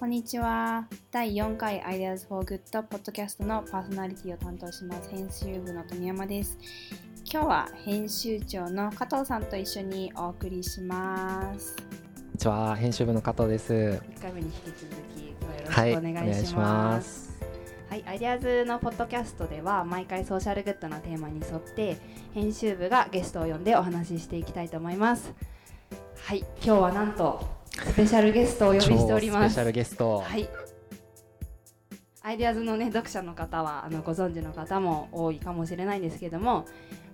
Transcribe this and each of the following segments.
こんにちは。第4回 Ideas for Good ポッドキャストのパーソナリティを担当します編集部の富山です。今日は編集長の加藤さんと一緒にお送りします。こんにちは、編集部の加藤です。1回目に引き続きよろしはい、くお願いしま。ますす。はい、アイデアズのポッドキャストでは毎回ソーシャルグッドのテーマに沿って編集部がゲストを呼んでお話ししていきたいと思います。はい、今日はなんとスペシャルゲストをお呼びしております超スペシャ。ルゲスト。はい。アイデアズのね読者の方はあのご存知の方も多いかもしれないんですけども、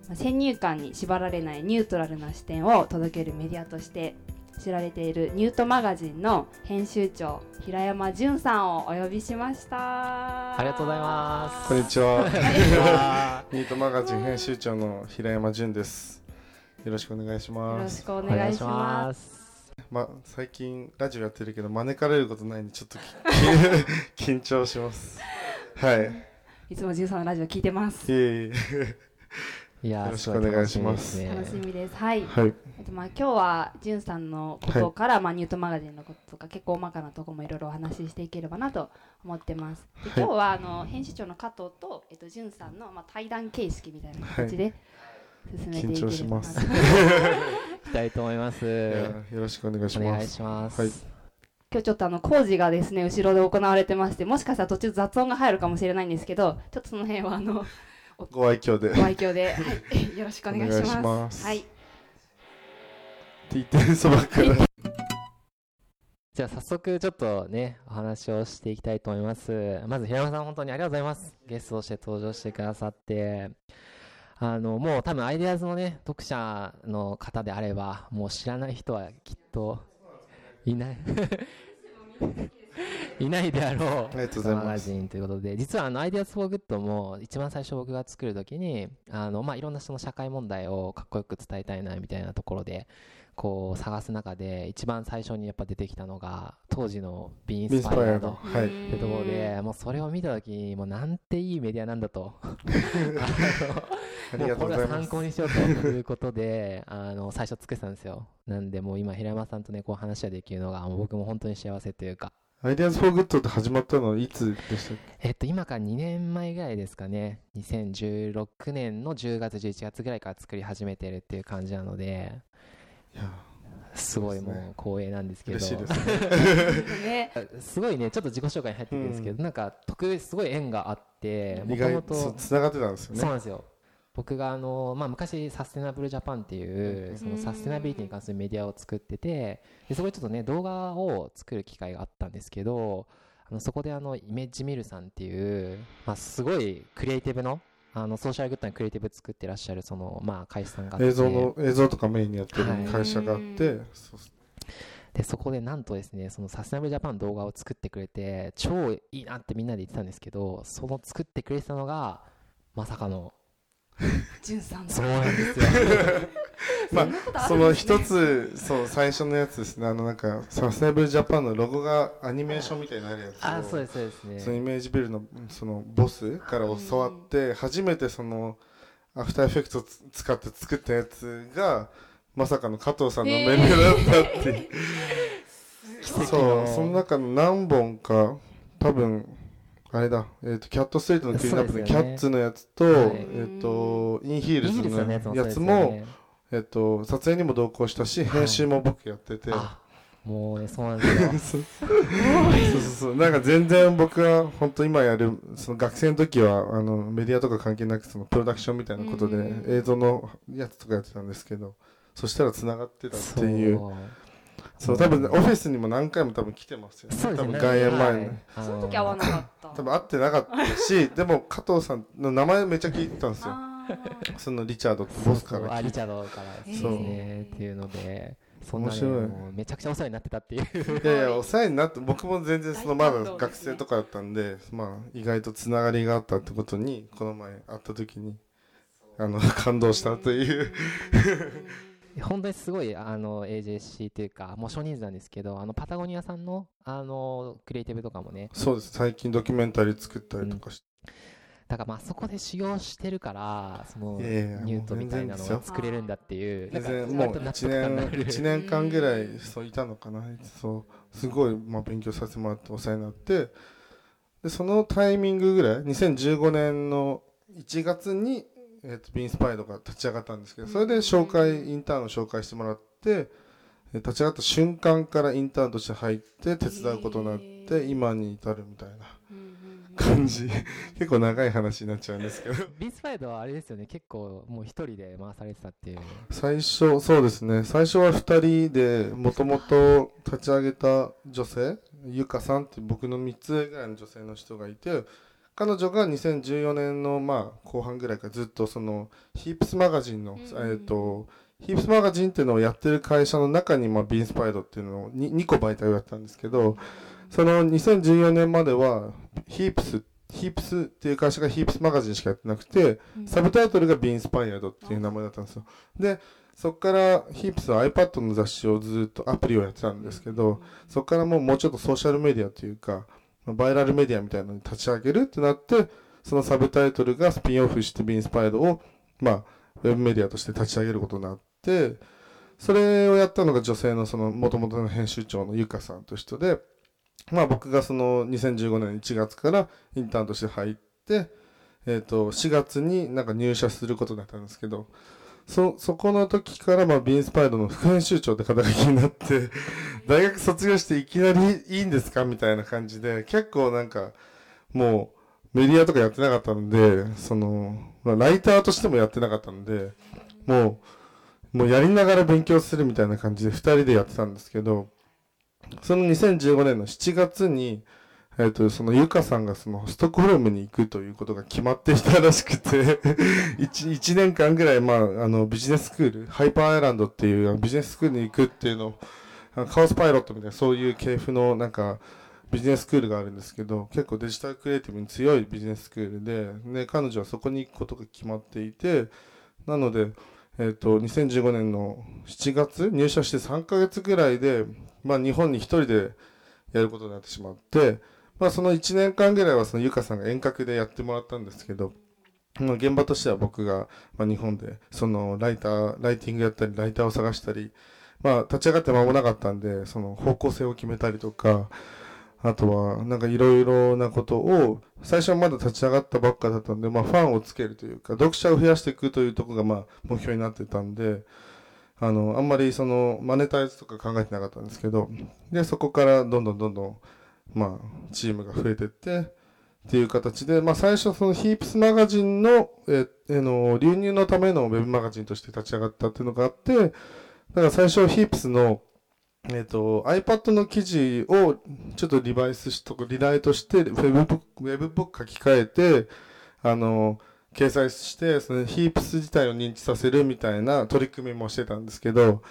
まあ先入観に縛られないニュートラルな視点を届けるメディアとして知られているニュートマガジンの編集長平山淳さんをお呼びしました。ありがとうございますこんにちは。こんにちはニートマガジン編集長の平山淳です。よろしくお願いしよます。ろしくお願いします。す。まあ最近ラジオやってるけど招かれることないんでちょっとき緊張します。はい。いつも淳さんのラジオ聞いてます。いえいえ。いやー、よろしくお願いします楽楽ししみです。はい。はい。えっとまあ今日はじゅんさんのことから、まあニュートマガジンのこととか結構大まかなところもいろいろお話ししていければなと思ってます。ではい今日はあの編集長の加藤とえっとじゅんさんのまあ対談形式みたいな形で進めてい緊張しますいきたいと思います。よろしくお願いしお願います。します。はい今日ちょっとあの工事がですね後ろで行われてましてもしかしたら途中雑音が入るかもしれないんですけどちょっとその辺はあの ご愛嬌で。ご愛嬌で、はい、よろしくお願いします。はい、って言ってるそばから。じゃあ早速ちょっとね、お話をしていきたいと思います。まず平山さん本当にありがとうございます。ゲストとして登場してくださって。あの、もう多分 IDEAS のね、読者の方であれば、もう知らない人はきっといない。いないであろう。マガジンということで、実はあの、 IDEAS FOR GOOD も、一番最初僕が作るときに、あの、まあ、いろんなその社会問題をかっこよく伝えたいな、みたいなところで、こう、探す中で、一番最初にやっぱ出てきたのが、当時の Be inspired。の。はい。ってところで、もうそれを見たときに、もうなんていいメディアなんだと。もうこれは参考にしようということで、あの、最初作ってたんですよ。なんで、もう今、平山さんとね、こう話ができるのが、もう僕も本当に幸せというか、 IDEAS FOR GOOD って始まったのいつでしたっえっと、今から2年前ぐらいですかね。2016年の10月、11月ぐらいから作り始めてるっていう感じなので、すごいもう光栄なんですけど。すね。ね、すごいね、ちょっと自己紹介に入ってくるんですけど、なんか特別すごい縁があって、も意ともと、つながってたんですよね。そうなんですよ。僕があの、まあ、昔サステナブルジャパンっていうそのサステナビリティに関するメディアを作っててでそこでちょっとね動画を作る機会があったんですけどあのそこであのイメージミルさんっていう、まあ、すごいクリエイティブのあのソーシャルグッドのクリエイティブ作ってらっしゃるその、まあ、会社さんがあって。映像の映像とかメインにやってるはい。会社があって、そうでそこでなんとですねそのサステナブルジャパンの動画を作ってくれて超いいなってみんなで言ってたんですけどその作ってくれてたのがまさかのじゅんさんだ。そうなんですよ まあその一つそう最初のやつですね。あのなんかサステナブルジャパンのロゴがアニメーションみたいになるやつをあそうですそうですね。そのイメージビルのそのボスから教わって初めてそのアフターエフェクト使って作ったやつがまさかの加藤さんのメニューだったっていう、そうのその中の何本か多分あれだ、えー、とキャットストリートのクリーンアップで、キャッツのやつと,、はい。えー、とインヒールズのやつのもえっと、撮影にも同行したし、編集も僕やってて、あもうねそうなんですよ。そう。そうそうなんか全然僕は本当今やるその学生の時はあのメディアとか関係なくそのプロダクションみたいなことでうん。映像のやつとかやってたんですけどそしたらつながってたっていう。そう。多分オフィスにも何回も多分来てますよね。そうですね。多分外苑前に、はい。あその時会わなかった。多分会ってなかったしでも加藤さんの名前めっちゃ聞いてたんですよそのリチャードボスかそうらあリチャードからですそう。ね。っていうのでそんなね面白いもうめちゃくちゃお世話になってたっていう。いやいや、お世話になって、僕も全然そのまだ学生とかだったんで、まあ意外とつながりがあったってことに、この前会った時に、あの、感動したという。本当にすごいあの AJC というかもう少人数なんですけどあのパタゴニアさんのあのクリエイティブとかもね。そうです、最近ドキュメンタリー作ったりとかして。だからまあそこで修行してるからそのニュートみたいなのが作れるんだっていう全然もうか納1得感のあ年る一年間ぐらいそういたのかな。そうすごいまあ勉強させてもらってお世話になって。でそのタイミングぐらい2015年の1月に、えー、とビンスパイドが立ち上がったんですけどそれで紹介インターンを紹介してもらってで立ち上がった瞬間からインターンとして入って手伝うことになって今に至るみたいな感じ。結構長い話になっちゃうんですけど。ビースパイドはあれですよね。結構もう一人で回されてたっていう。最初そうですね。最初は2人でもともと立ち上げた女性ゆかさんって僕の3つ上ぐらいの女性の人がいて彼女が2014年のまあ後半ぐらいからずっとそのヒープスマガジンの、うんえっ、とヒープスマガジンっていうのをやってる会社の中に、まあ、ビーンスパイドっていうのを 2, 2個媒体をやってたんですけどその2014年まではヒープスヒープスっていう会社がヒープスマガジンしかやってなくてうんサブタイトルがビーンスパイアドっていう名前だったんですよ。で、そこからヒープスは iPad の雑誌をずっとアプリをやってたんですけど、そこからもうもうちょっとソーシャルメディアというか、まあバイラルメディアみたいなのに立ち上げるってなって、そのサブタイトルがスピンオフしてビーンスパイアドを、まあ、ウェブメディアとして立ち上げることになって、それをやったのが女性のその元々の編集長のゆかさんという人で、まあ僕がその2015年1月からインターンとして入って、えっ、と、4月になんか入社することになったんですけど、そ、そこの時から、まあ、ビンスパイドの副編集長って肩書きになって、大学卒業していきなりいいんですかみたいな感じで、結構なんか、もう、メディアとかやってなかったので、その、まあ、ライターとしてもやってなかったので、もう、もうやりながら勉強するみたいな感じで二人でやってたんですけど、その2015年の7月に、えっ、と、そのゆかさんがそのストックホルムに行くということが決まっていたらしくて 一、一年間ぐらい、まあ、あの、ビジネススクール、ハイパーアイランドっていうビジネススクールに行くっていうのを、カオスパイロットみたいな、そういう系譜のなんか、ビジネススクールがあるんですけど、結構デジタルクリエイティブに強いビジネススクールで、で、彼女はそこに行くことが決まっていて、なので、えっ、と、2015年の7月、入社して3ヶ月ぐらいで、まあ、日本に一人でやることになってしまって、まあ、その1年間ぐらいはそのゆかさんが遠隔でやってもらったんですけど、現場としては僕が、まあ、日本で、そのライター、ライティングやったり、ライターを探したり、まあ、立ち上がって間もなかったんで、その方向性を決めたりとか、あとは、なんかいろいろなことを、最初はまだ立ち上がったばっかだったんで、まあ、ファンをつけるというか、読者を増やしていくというとこが、まあ、目標になってたんで、あの、あんまりその、マネタイズとか考えてなかったんですけど、で、そこからどんどんどんどん、まあ、チームが増えてって、っていう形で、まあ、最初そのヒープスマガジンの、え、えの、流入のためのウェブマガジンとして立ち上がったっていうのがあって、だから最初 HEAPS の、えっ、と、iPad の記事をちょっとリバイスしとか、リライトして、ウェブブック、ウェブブック書き換えて、あの、掲載して、その HEAPS 自体を認知させるみたいな取り組みもしてたんですけど、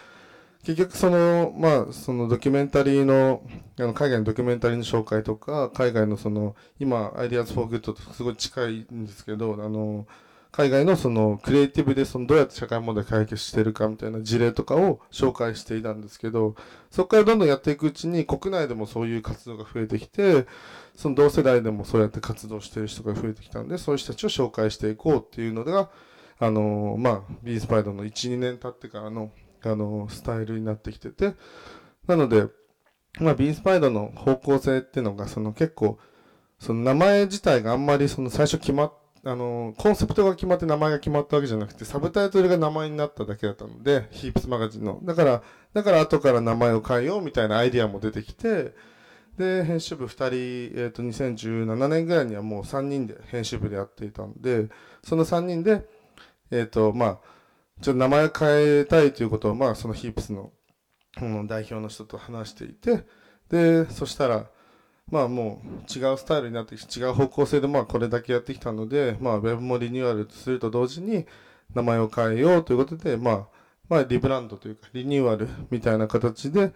結局その、まあ、そのドキュメンタリーの、あの、海外のドキュメンタリーの紹介とか、海外のその、今、 IDEAS FOR GOOD とすごい近いんですけど、あの、海外のその、クリエイティブでその、どうやって社会問題解決してるかみたいな事例とかを紹介していたんですけど、そこからどんどんやっていくうちに、国内でもそういう活動が増えてきて、その同世代でもそうやって活動してる人が増えてきたんで、そういう人たちを紹介していこうっていうのが、あの、まあ、ビースパイドの1、2年経ってからの、あの、スタイルになってきてて、なので、まあ、ビースパイドの方向性っていうのが、その結構、その名前自体があんまりその最初決まって、あの、コンセプトが決まって名前が決まったわけじゃなくて、サブタイトルが名前になっただけだったので、ヒープスマガジンの。だから、だから後から名前を変えようみたいなアイディアも出てきて、で、編集部2人、えっ、と、2017年ぐらいにはもう3人で編集部でやっていたので、その3人で、えっ、と、まあ、ちょっと名前変えたいということを、まあ、そのヒープスの、うん代表の人と話していて、で、そしたら、まあもう違うスタイルになってきて、違う方向性でまあこれだけやってきたので、まあウェブもリニューアルすると同時に名前を変えようということで、まあ、まあリブランドというかリニューアルみたいな形で、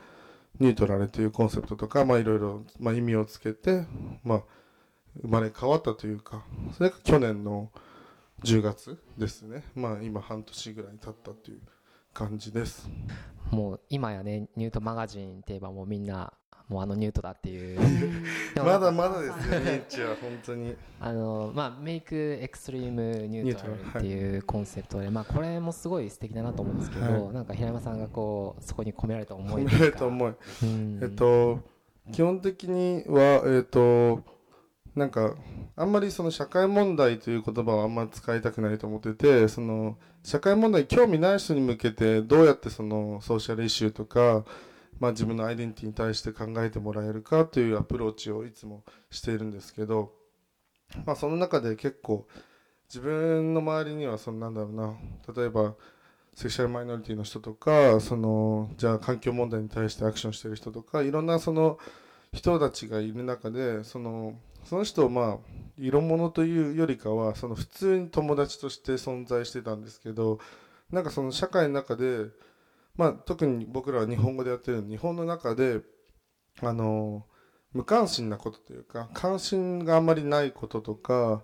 ニュートラルというコンセプトとか、まあいろいろ、ま意味をつけて、まあ生まれ変わったというか、それが去年の10月ですね。まあ今半年ぐらい経ったという感じです。もう今やねニュートマガジンって言えばもうみんなもうあのニュートだっていう。まだまだですねニッチは本当に。あのまあメイクエクストリームニュートラルっていうコンセプトで、まあこれもすごい素敵だなと思うんですけど、はい。なんか平山さんがこうそこに込められた思い込められた思いうんえっと基本的にはえっとなんかあんまりその社会問題という言葉はあんまり使いたくないと思っててその社会問題に興味ない人に向けてどうやってそのソーシャルイシューとか、まあ、自分のアイデンティティに対して考えてもらえるかというアプローチをいつもしているんですけど、まあ、その中で結構自分の周りにはそのなんだろうな。例えばセクシャルマイノリティの人とかそのじゃあ環境問題に対してアクションしてる人とかいろんなその人たちがいる中でそのその人をまあ色物というよりかはその普通に友達として存在してたんですけどなんかその社会の中で、まあ、特に僕らは日本語でやってる日本の中であの無関心なことというか関心があんまりないこととか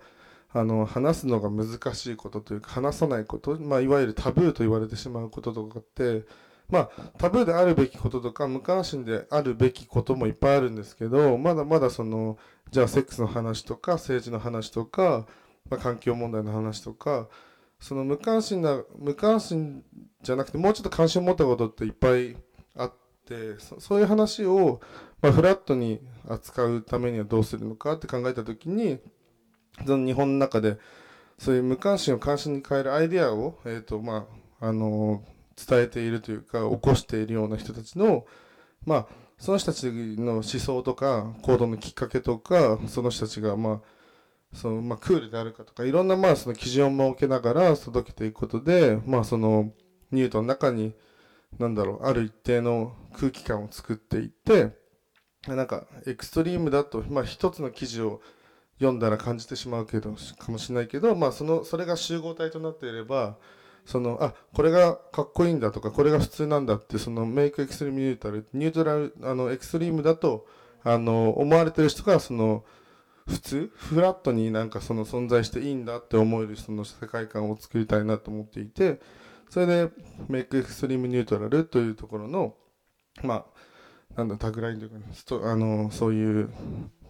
あの話すのが難しいことというか話さないこと、まあ、いわゆるタブーと言われてしまうこととかってまあ、タブーであるべきこととか無関心であるべきこともいっぱいあるんですけどまだまだそのじゃあセックスの話とか政治の話とか、まあ、環境問題の話とかその無関心な無関心じゃなくてもうちょっと関心を持ったことっていっぱいあってそういう話を、まあ、フラットに扱うためにはどうするのかって考えた時にその日本の中でそういう無関心を関心に変えるアイデアを、えーとまああの伝えているというか起こしているような人たちのまあその人たちの思想とか行動のきっかけとかその人たちがまあそのまあクールであるかとかいろんなまあその基準を設けながら届けていくことでまあその NEUTの中になんだろうある一定の空気感を作っていってなんかエクストリームだとまあ一つの記事を読んだら感じてしまうけどかもしれないけどまあそのそれが集合体となっていればそのあこれがかっこいいんだとかこれが普通なんだってその Make Extreme Neutral ニュートラルあのエクストリームだとあの思われてる人がその普通？フラットになんかその存在していいんだって思えるその世界観を作りたいなと思っていてそれでメイクエクストリームニュートラルというところのまあなんだタグラインというか、ストあのそういう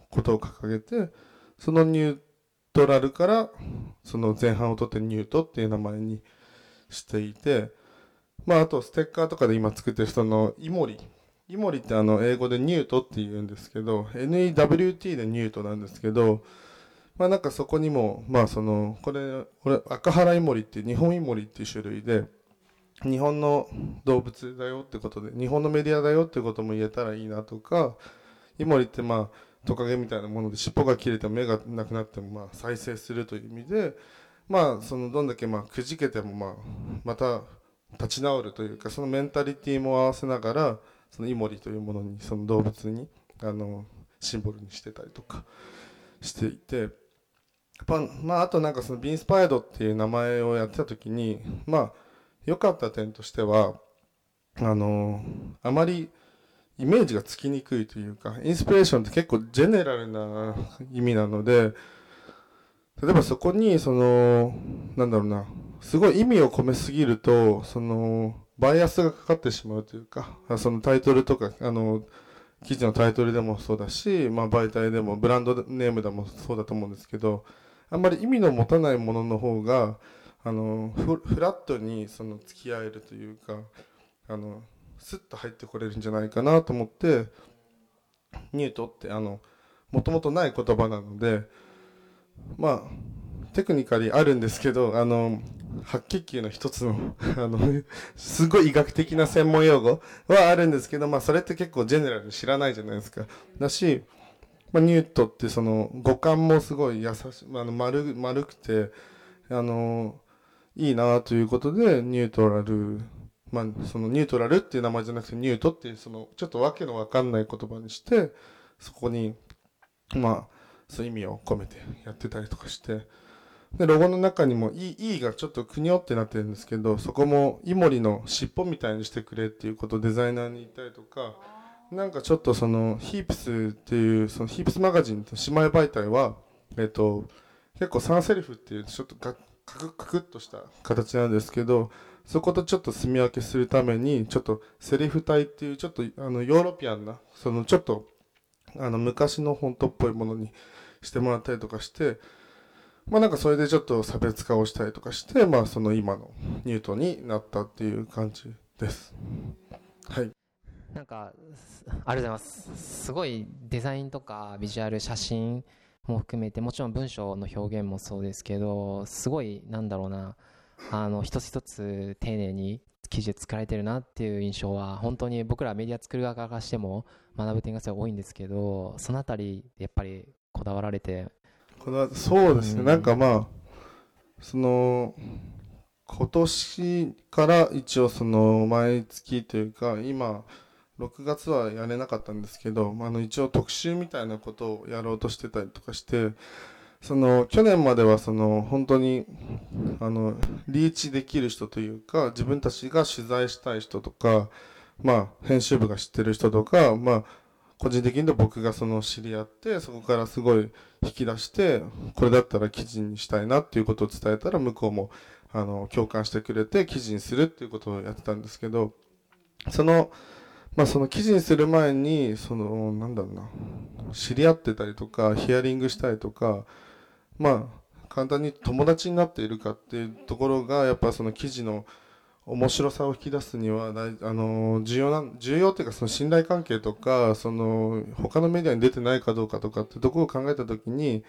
ことを掲げてそのニュートラルからその前半を取ってニュートっていう名前にしていて、まあ、あとステッカーとかで今作ってる人のイモリ。イモリってあの英語でニュートって言うんですけど、NEWT でニュートなんですけど、まあなんかそこにも、まあその、これ、これ赤原イモリって日本イモリっていう種類で、日本の動物だよってことで、日本のメディアだよってことも言えたらいいなとか、イモリってまあトカゲみたいなもので尻尾が切れても目がなくなってもまあ再生するという意味で、まあそのどんだけまあくじけてもまあまた立ち直るというかそのメンタリティーも合わせながらそのイモリというものにその動物にあのシンボルにしてたりとかしていてままああとなんかそのビンスパイドっていう名前をやってた時にまあ良かった点としてはあのあまりイメージがつきにくいというかインスピレーションって結構ジェネラルな意味なので例えばそこにそのなんだろうなすごい意味を込めすぎるとそのバイアスがかかってしまうというかそのタイトルとかあの記事のタイトルでもそうだし、まあ、媒体でもブランドネームでもそうだと思うんですけどあんまり意味の持たないものの方があのフフラットにその付き合えるというかあのスッと入ってこれるんじゃないかなと思ってニュートってあのもともとない言葉なのでまあテクニカリあるんですけどあの白血球の一つの あのすごい医学的な専門用語はあるんですけど、まあ、それって結構ジェネラル知らないじゃないですか。だし、まあ、ニュートってその五感もすごい優しいあの丸丸くてあのいいなということでニュートラルまあ、そのニュートラルっていう名前じゃなくてニュートっていうそのちょっとわけのわかんない言葉にしてそこにまあそういう意味を込めてやってたりとかしてでロゴの中にも E, e がちょっとくにょってなってるんですけどそこもイモリの尻尾みたいにしてくれっていうことをデザイナーに言ったりとかなんかちょっとそのヒープスっていうそのヒープスマガジンと姉妹媒体はえっと結構サンセリフっていうちょっとガカクカクッとした形なんですけどそことちょっと住み分けするためにちょっとセリフ体っていうちょっとあのヨーロピアンなそのちょっとあの昔の本当っぽいものにしてもらったりとかしてまあなんかそれでちょっと差別化をしたりとかしてまあその今のニュートになったっていう感じです。はい。なんか、ありがとうございます。すごいデザインとかビジュアル、写真も含めて、もちろん文章の表現もそうですけど、すごい、なんだろうな、あの、一つ一つ丁寧に記事作られてるなっていう印象は、本当に僕らメディア作る側からしても学ぶ点がすごい多いんですけど、そのあたり、やっぱりこだわられて、このそうですね、うん。なんかまあその今年から一応その毎月というか今6月はやれなかったんですけどあの一応特集みたいなことをやろうとしてたりとかしてその去年まではその本当にあのリーチできる人というか自分たちが取材したい人とかまあ編集部が知ってる人とかまあ個人的に僕がその知り合ってそこからすごい引き出してこれだったら記事にしたいなっていうことを伝えたら向こうもあの共感してくれて記事にするっていうことをやってたんですけどそのまあその記事にする前にそのなんだろうな知り合ってたりとかヒアリングしたりとかまあ簡単に友達になっているかっていうところがやっぱその記事の面白さを引き出すには大あの重要な重要っていうかその信頼関係とかその他のメディアに出てないかどうかとかってところを考えた時に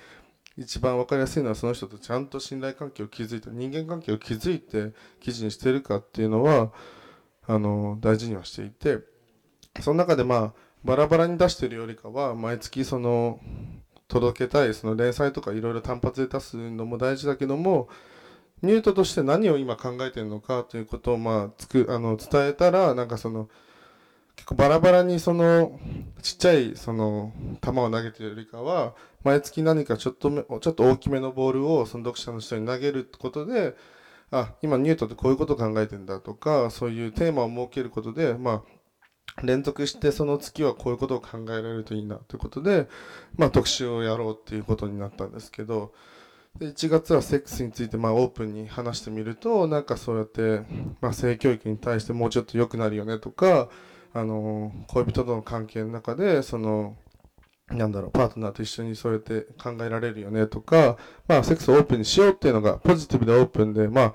一番分かりやすいのはその人とちゃんと信頼関係を築いて人間関係を築いて記事にしてるかっていうのはあの大事にはしていてその中でまあバラバラに出してるよりかは毎月その届けたいその連載とかいろいろ単発で出すのも大事だけどもニュートとして何を今考えてるのかということをまあつくあの伝えたらなんかその結構バラバラにそのちっちゃいその球を投げてるよりかは毎月何かちょっとめちょっと大きめのボールをその読者の人に投げることであ今ニュートってこういうことを考えてんだとかそういうテーマを設けることでまあ連続してその月はこういうことを考えられるといいなということで、まあ、特集をやろうっていうことになったんですけどで1月はセックスについてまあオープンに話してみるとなんかそうやって、まあ、性教育に対してもうちょっと良くなるよねとかあの恋人との関係の中でそのなんだろうパートナーと一緒にそうやって考えられるよねとか、まあ、セックスをオープンにしようっていうのがポジティブでオープンでまあ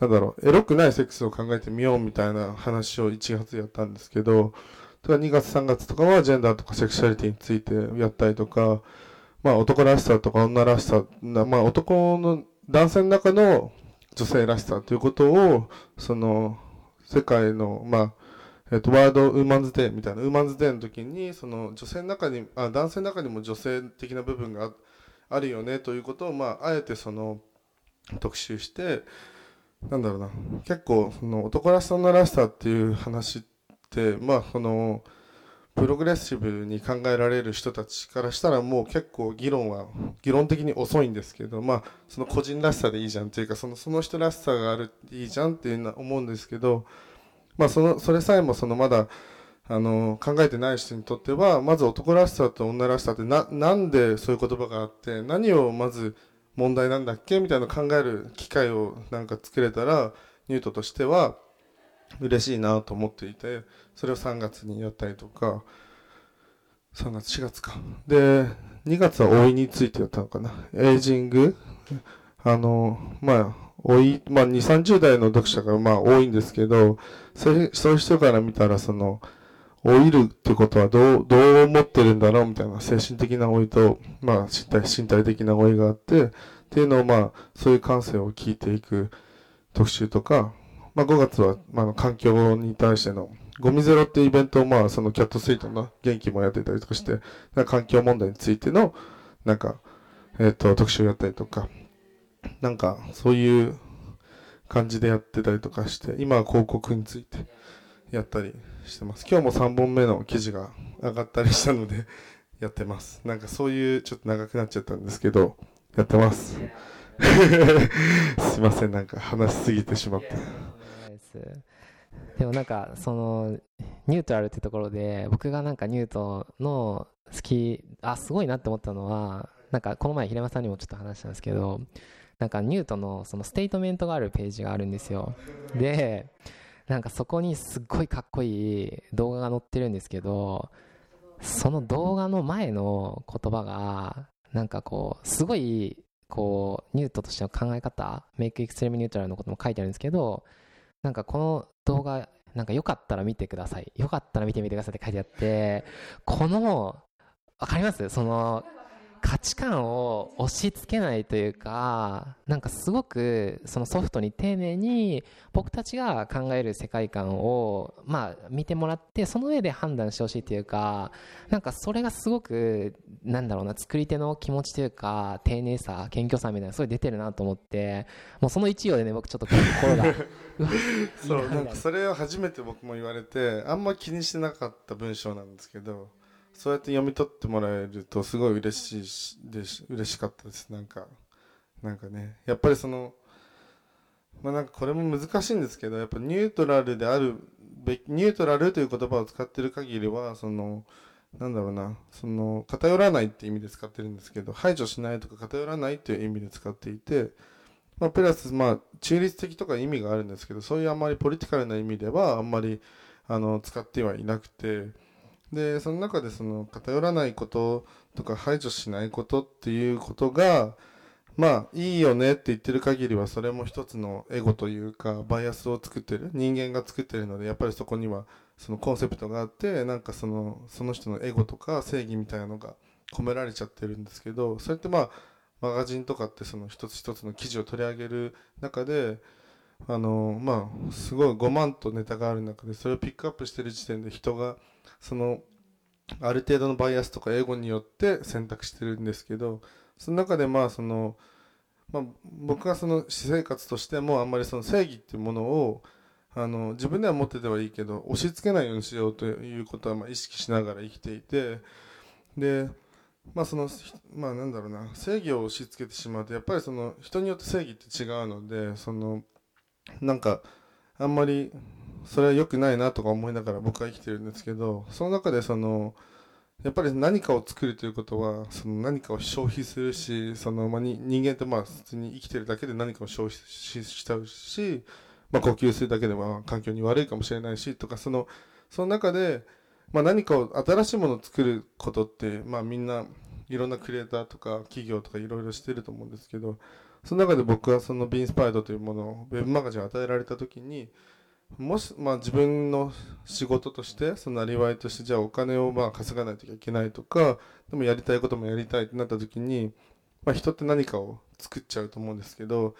なんだろうエロくないセックスを考えてみようみたいな話を1月やったんですけどとか2月3月とかはジェンダーとかセクシャリティについてやったりとかまあ男らしさとか女らしさ、まあ男の男性の中の女性らしさということを、その世界の、まあ、えっと、ワールドウーマンズデーみたいな、ウーマンズデーの時に、その女性の中に、あ男性の中にも女性的な部分があるよねということを、まあ、あえてその特集して、なんだろうな、結構、その男らしさ女らしさっていう話って、まあ、その、プログレッシブに考えられる人たちからしたらもう結構議論は議論的に遅いんですけどまあその個人らしさでいいじゃんっていうかそのその人らしさがあるいいじゃんっていうのは思うんですけどまあそのそれさえもそのまだあの考えてない人にとってはまず男らしさと女らしさってななんでそういう言葉があって何をまず問題なんだっけみたいなのを考える機会をなんか作れたらニュートとしては嬉しいなと思っていてそれを3月にやったりとか3月4月か。で2月は老いについてやったのかな。エイジングあのまあ老い、まあ、2 3 0代の読者がまあ多いんですけどそういう人から見たらその老いるってことはどうどう思ってるんだろうみたいな精神的な老いと、まあ、身体身体的な老いがあってっていうのをまあそういう感性を聞いていく特集とかまあ、5月は、まあ、環境に対してのゴミゼロっていうイベントを、まあ、そのキャットスイートの元気もやってたりとかして、なんか環境問題についての、なんか、えっ、と、特集をやったりとか、なんか、そういう感じでやってたりとかして、今は広告についてやったりしてます。今日も3本目の記事が上がったりしたので、やってます。なんかそういう、ちょっと長くなっちゃったんですけど、やってます。すいません、なんか話しすぎてしまって。でもなんかそのニュートラルってところで僕がなんか NEUT の好きあすごいなって思ったのはなんかこの前平山さんにもちょっと話したんですけどなんか NEUT のそのステートメントがあるページがあるんですよ。で、なんかそこにすっごいかっこいい動画が載ってるんですけど、その動画の前の言葉が、なんかこう、すごい、こう、ニュートとしての考え方、メイクエクストレームニュートラルのことも書いてあるんですけど、なんかこの動画、なんかよかったら見てください。よかったら見てみてくださいって書いてあって、この、わかります？その、価値観を押し付けないというか、なんかすごくそのソフトに丁寧に僕たちが考える世界観を、まあ見てもらって、その上で判断してほしいというか、なんかそれがすごく、なんだろうな、作り手の気持ちというか、丁寧さ、謙虚さみたいな、すごい出てるなと思って、もうその一行でね、僕ちょっと心が、そう、なんかそれを初めて僕も言われて、あんま気にしてなかった文章なんですけど、そうやって読み取ってもらえるとすごい嬉しいです嬉しかったです。なんかなんかね。やっぱりそのまあなんかこれも難しいんですけどやっぱニュートラルであるべニュートラルという言葉を使ってる限りはそのなんだろうな。その偏らないって意味で使ってるんですけど排除しないとか偏らないっていう意味で使っていてまあ、プラス、まあ、中立的とか意味があるんですけど、そういうあんまりポリティカルな意味では、あんまり、あの、使ってはいなくて、でその中でその偏らないこととか排除しないことっていうことがまあいいよねって言ってる限りはそれも一つのエゴというかバイアスを作ってる人間が作ってるのでやっぱりそこにはそのコンセプトがあってなんかそのその人のエゴとか正義みたいなのが込められちゃってるんですけどそれってまあマガジンとかってその一つ一つの記事を取り上げる中であのまあすごい5万とネタがある中でそれをピックアップしてる時点で人がそのある程度のバイアスとか英語によって選択してるんですけどその中でまあその、まあ、僕がその私生活としてもあんまりその正義っていうものをあの自分では持っててはいいけど押し付けないようにしようということはま意識しながら生きていてでまあそのまあなんだろうな正義を押し付けてしまうとやっぱりその人によって正義って違うのでそのなんかあんまりそれは良くないなとか思いながら僕は生きてるんですけどその中でそのやっぱり何かを作るということはその何かを消費するしその、まあ、人間ってまあ普通に生きてるだけで何かを消費しちゃうし、まあ、呼吸するだけでは環境に悪いかもしれないしとかそのその中で、まあ、何かを新しいものを作ることって、まあ、みんないろんなクリエイターとか企業とかいろいろしてると思うんですけどその中で僕はそのビンスパイドというものをウェブマガジンを与えられた時にもし、まあ、自分の仕事としてそのなりわいとしてじゃあお金をまあ稼がないといけないとかでもやりたいこともやりたいってなった時に、まあ、人って何かを作っちゃうと思うんですけど、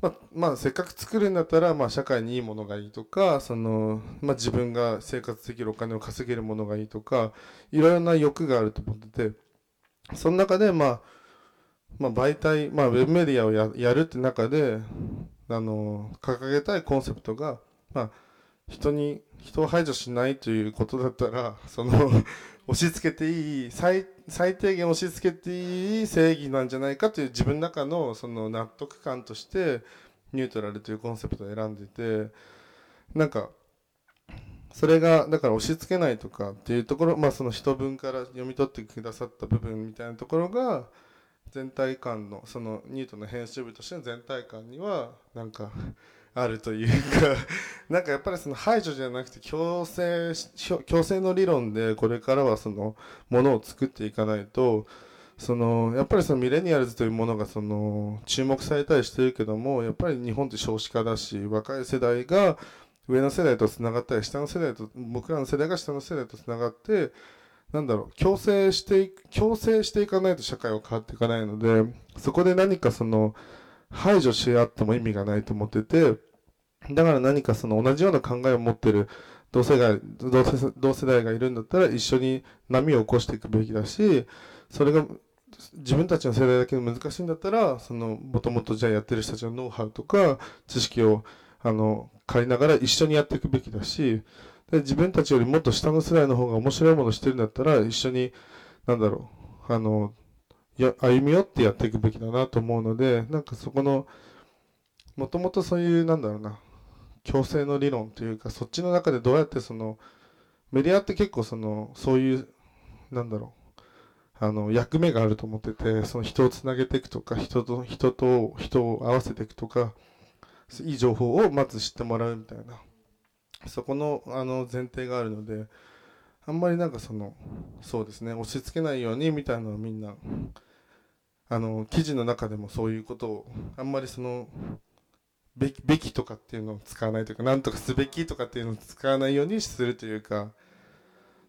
まあ、まあ、せっかく作るんだったら、まあ、社会にいいものがいいとかその、まあ、自分が生活できるお金を稼げるものがいいとかいろいろな欲があると思っててその中で、まあまあ、媒体、まあ、ウェブメディアをややるって中であの掲げたいコンセプトがまあ、人に、人を排除しないということだったら、その 押し付けていい、最、最低限押し付けていい正義なんじゃないかという自分の中のその納得感として、ニュートラルというコンセプトを選んでて、なんか、それが、だから押し付けないとかっていうところ、まあその人文から読み取ってくださった部分みたいなところが、全体感の、そのニュートの編集部としての全体感には、なんか、あるというか なんかやっぱりその排除じゃなくて強制強制の理論でこれからはそのものを作っていかないとそのやっぱりそのミレニアルズというものがその注目されたりしてるけどもやっぱり日本って少子化だし若い世代が上の世代とつながったり下の世代と僕らの世代が下の世代とつながってなんだろう強制して強制していかないと社会は変わっていかないのでそこで何かその排除し合っても意味がないと思ってて、だから何かその同じような考えを持ってる同世代、同世代がいるんだったら一緒に波を起こしていくべきだし、それが自分たちの世代だけで難しいんだったら、その、もともとじゃあやってる人たちのノウハウとか、知識を、あの、借りながら一緒にやっていくべきだし、で自分たちよりもっと下の世代の方が面白いものをしてるんだったら、一緒に、なんだろう、あの、や歩み寄ってやっていくべきだなと思うのでなんかそこのもともとそういうなんだろうな強制の理論というかそっちの中でどうやってそのメディアって結構そのそういうなんだろうあの役目があると思っててその人をつなげていくとか人と人と人を合わせていくとかいい情報をまず知ってもらうみたいなそこのあの前提があるのであんまりなんかそのそうですね押し付けないようにみたいなのはみんなあの記事の中でもそういうことをあんまりそのべきべきとかっていうのを使わないというか何とかすべきとかっていうのを使わないようにするというか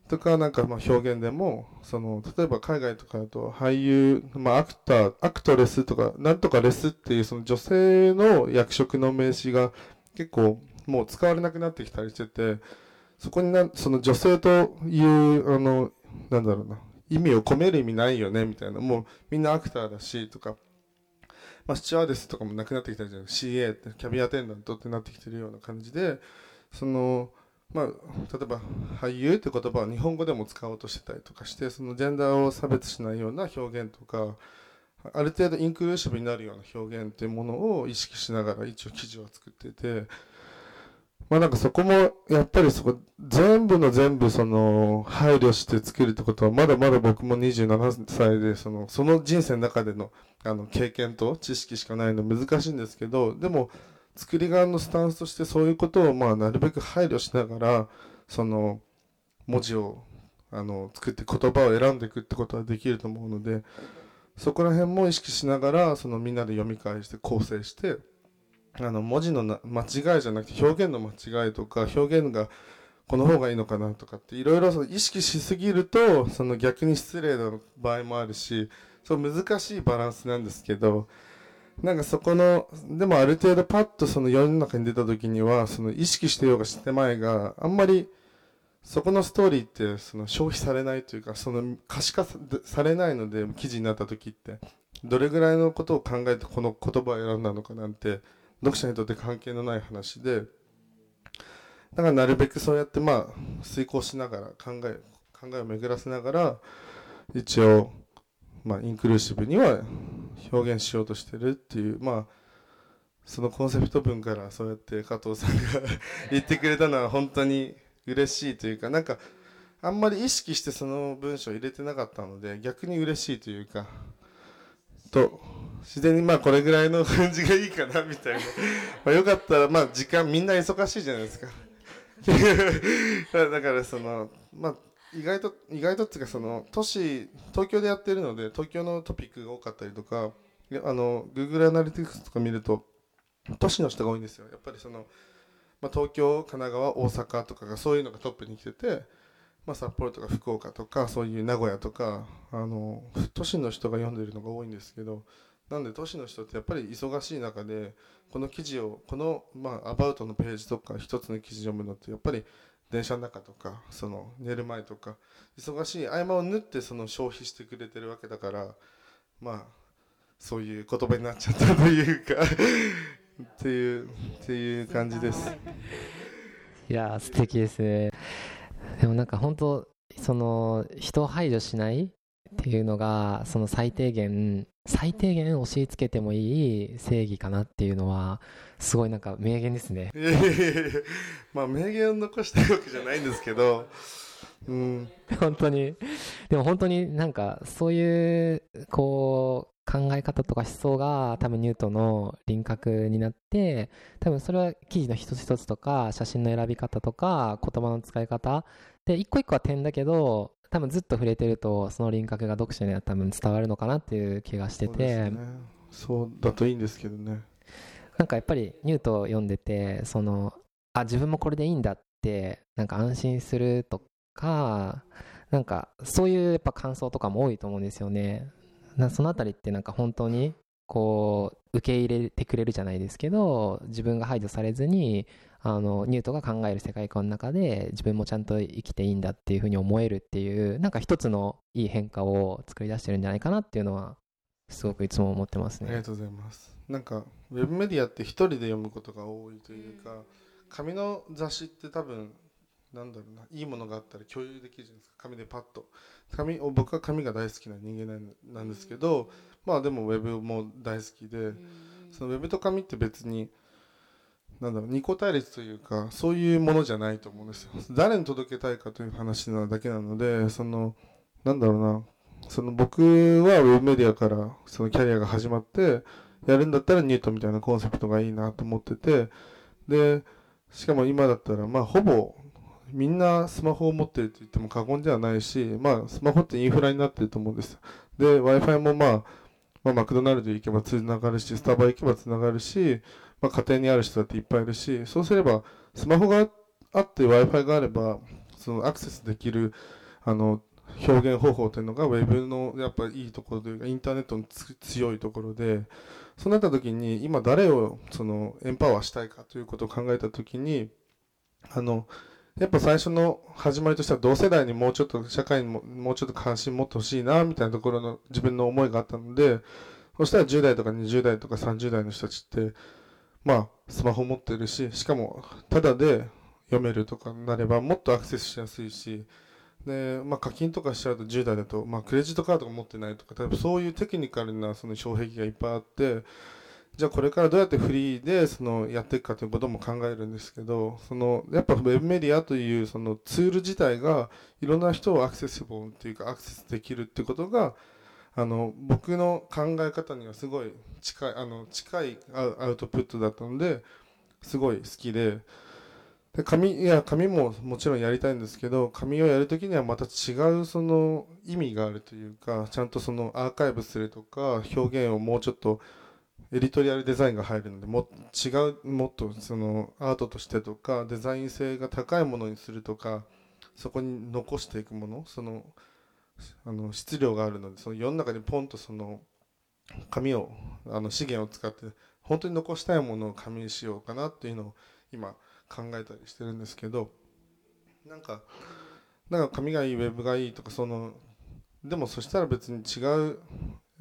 とかなんかまあ表現でもその例えば海外とかだと俳優、まあ、アクターアクトレスとかなんとかレスっていうその女性の役職の名詞が結構もう使われなくなってきたりしててそこになその女性というあのなんだろうな。意味を込める意味ないよねみたいな。もうみんなアクターだしとか。まあ、スチュワーデスとかもなくなってきたじゃん CA ってキャビアテンダントってなってきてるような感じでそのまあ、例えば俳優って言葉を日本語でも使おうとしてたりとかしてそのジェンダーを差別しないような表現とかある程度インクルーシブになるような表現っていうものを意識しながら一応記事は作っててまあなんかそこもやっぱりそこ全部の全部その配慮して作るってことはまだまだ僕も27歳でそのその人生の中でのあの経験と知識しかないの難しいんですけどでも作り側のスタンスとしてそういうことをまあなるべく配慮しながらその文字をあの作って言葉を選んでいくってことはできると思うのでそこら辺も意識しながらそのみんなで読み返して構成してあの文字のな間違いじゃなくて表現の間違いとか表現がこの方がいいのかなとかっていろいろ意識しすぎるとその逆に失礼な場合もあるしそう難しいバランスなんですけどなんかそこのでもある程度パッとその世の中に出た時にはその意識してようがしてまいがあんまりそこのストーリーってその消費されないというかその可視化されないので記事になった時ってどれぐらいのことを考えてこの言葉を選んだのかなんて読者にとって関係のない話でだからなるべくそうやってまあ遂行しながら考え考えを巡らせながら一応まあインクルーシブには表現しようとしてるっていうまあそのコンセプト文からそうやって加藤さんが 言ってくれたのは本当に嬉しいというかなんかあんまり意識してその文章を入れてなかったので逆に嬉しいというかと自然にまあこれぐらいの感じがいいかなみたいな。まあよかったらまあ時間みんな忙しいじゃないですか。だからそのまあ意外と意外とっていうかその都市東京でやってるので東京のトピックが多かったりとかあの Google アナリティクスとか見ると都市の人が多いんですよ。やっぱりその、まあ、東京神奈川大阪とかがそういうのがトップに来てて、まあ、札幌とか福岡とかそういう名古屋とかあの都市の人が読んでるのが多いんですけどなんで都市の人ってやっぱり忙しい中でこの記事をこの、まあ、アバウトのページとか一つの記事読むのってやっぱり電車の中とかその寝る前とか忙しい合間を縫ってその消費してくれてるわけだからまあそういう言葉になっちゃったというかっていうっていう感じです。いや素敵ですね。でもなんか本当その人を排除しないっていうのがその最低限最低限押し付けてもいい正義かなっていうのはすごいなんか名言ですね。まあ名言を残したいわけじゃないんですけど、うん、本当に。でも本当になんかそういうこう考え方とか思想が多分ニュートの輪郭になって多分それは記事の一つ一つとか写真の選び方とか言葉の使い方。で一個一個は点だけど多分ずっと触れてるとその輪郭が読者には多分伝わるのかなっていう気がしてて。そう、ね,、だといいんですけどね。なんかやっぱりニュート読んでてそのあ自分もこれでいいんだってなんか安心するとかなんかそういうやっぱ感想とかも多いと思うんですよね。なそのあたりってなんか本当にこう受け入れてくれるじゃないですけど自分が排除されずにあのニュートが考える世界観の中で自分もちゃんと生きていいんだっていうふうに思えるっていうなんか一つのいい変化を作り出してるんじゃないかなっていうのはすごくいつも思ってますね。ありがとうございます。なんかウェブメディアって一人で読むことが多いというか、紙の雑誌って多分なんだろうないいものがあったら共有できるじゃないですか。紙でパッと。紙僕は紙が大好きな人間なんですけど、まあでもウェブも大好きで、そのウェブと紙って別になんだろう二項対立というかそういうものじゃないと思うんですよ。誰に届けたいかという話なだけなのでそのなんだろうなその僕はウェブメディアからそのキャリアが始まってやるんだったらニュートみたいなコンセプトがいいなと思っててでしかも今だったらまあほぼみんなスマホを持ってると言っても過言ではないしまあスマホってインフラになってると思うんですで w i f i もまあまあ、マクドナルド行けばつながるし、スタバ行けばつながるし、まあ、家庭にある人だっていっぱいいるし、そうすれば、スマホがあって Wi-Fi があれば、そのアクセスできる、あの、表現方法というのが Web のやっぱいいところというか、インターネットの強いところで、そうなった時に、今誰をそのエンパワーしたいかということを考えた時に、あの、やっぱ最初の始まりとしては同世代にもうちょっと社会にももうちょっと関心持ってほしいなみたいなところの自分の思いがあったのでそしたら10代とか20代とか30代の人たちってまあスマホ持ってるししかもただで読めるとかになればもっとアクセスしやすいし。で、まあ、課金とかしちゃうと10代だと、まあ、クレジットカードが持ってないとか例えそういうテクニカルなその障壁がいっぱいあってじゃあこれからどうやってフリーでそのやっていくかということも考えるんですけどそのやっぱウェブメディアというそのツール自体がいろんな人をアクセスボンっていうかアクセスできるってことがあの僕の考え方にはすごい近いあの近いアウトプットだったのですごい好きでで紙いや紙ももちろんやりたいんですけど紙をやるときにはまた違うその意味があるというかちゃんとそのアーカイブするとか表現をもうちょっとエディトリアルデザインが入るのでも違うもっとそのアートとしてとかデザイン性が高いものにするとかそこに残していくものそのあの質量があるのでその世の中にポンとその紙をあの資源を使って本当に残したいものを紙にしようかなっていうのを今考えたりしてるんですけどなんかなんか紙がいいウェブがいいとかそのでもそしたら別に違う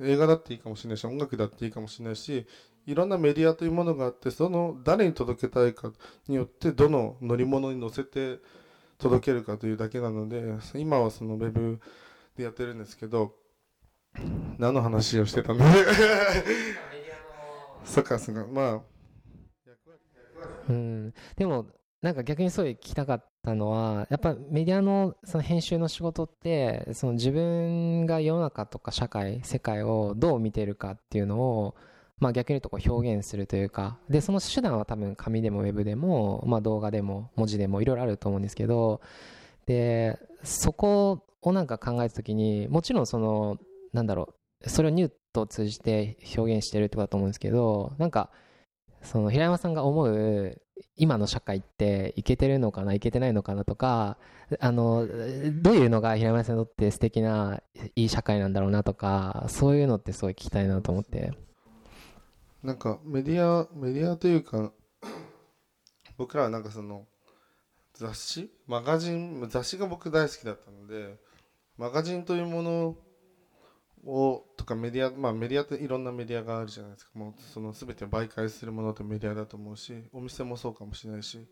映画だっていいかもしれないし音楽だっていいかもしれないしいろんなメディアというものがあってその誰に届けたいかによってどの乗り物に乗せて届けるかというだけなので今はそのウェブでやってるんですけど何の話をしてたの そっかそっか。まあうん。でもなんか逆にすごい聞きたかったのはやっぱメディアのその編集の仕事ってその自分が世の中とか社会世界をどう見てるかっていうのをまあ逆に言うとこう表現するというかでその手段は多分紙でもウェブでもまあ動画でも文字でもいろいろあると思うんですけどでそこをなんか考えた時にもちろんそのなんだろうそれをニュートを通じて表現してるってことだと思うんですけどなんかその平山さんが思う今の社会っていけてるのかないけてないのかなとかあのどういうのが平山さんにとって素敵ないい社会なんだろうなとかそういうのってすごい聞きたいなと思って。なんかメディアメディアというか僕らはなんかその雑誌？マガジン？雑誌が僕大好きだったのでマガジンというものをとかメディアまあメディアっていろんなメディアがあるじゃないですか。もうその全て媒介するものってメディアだと思うしお店もそうかもしれないし。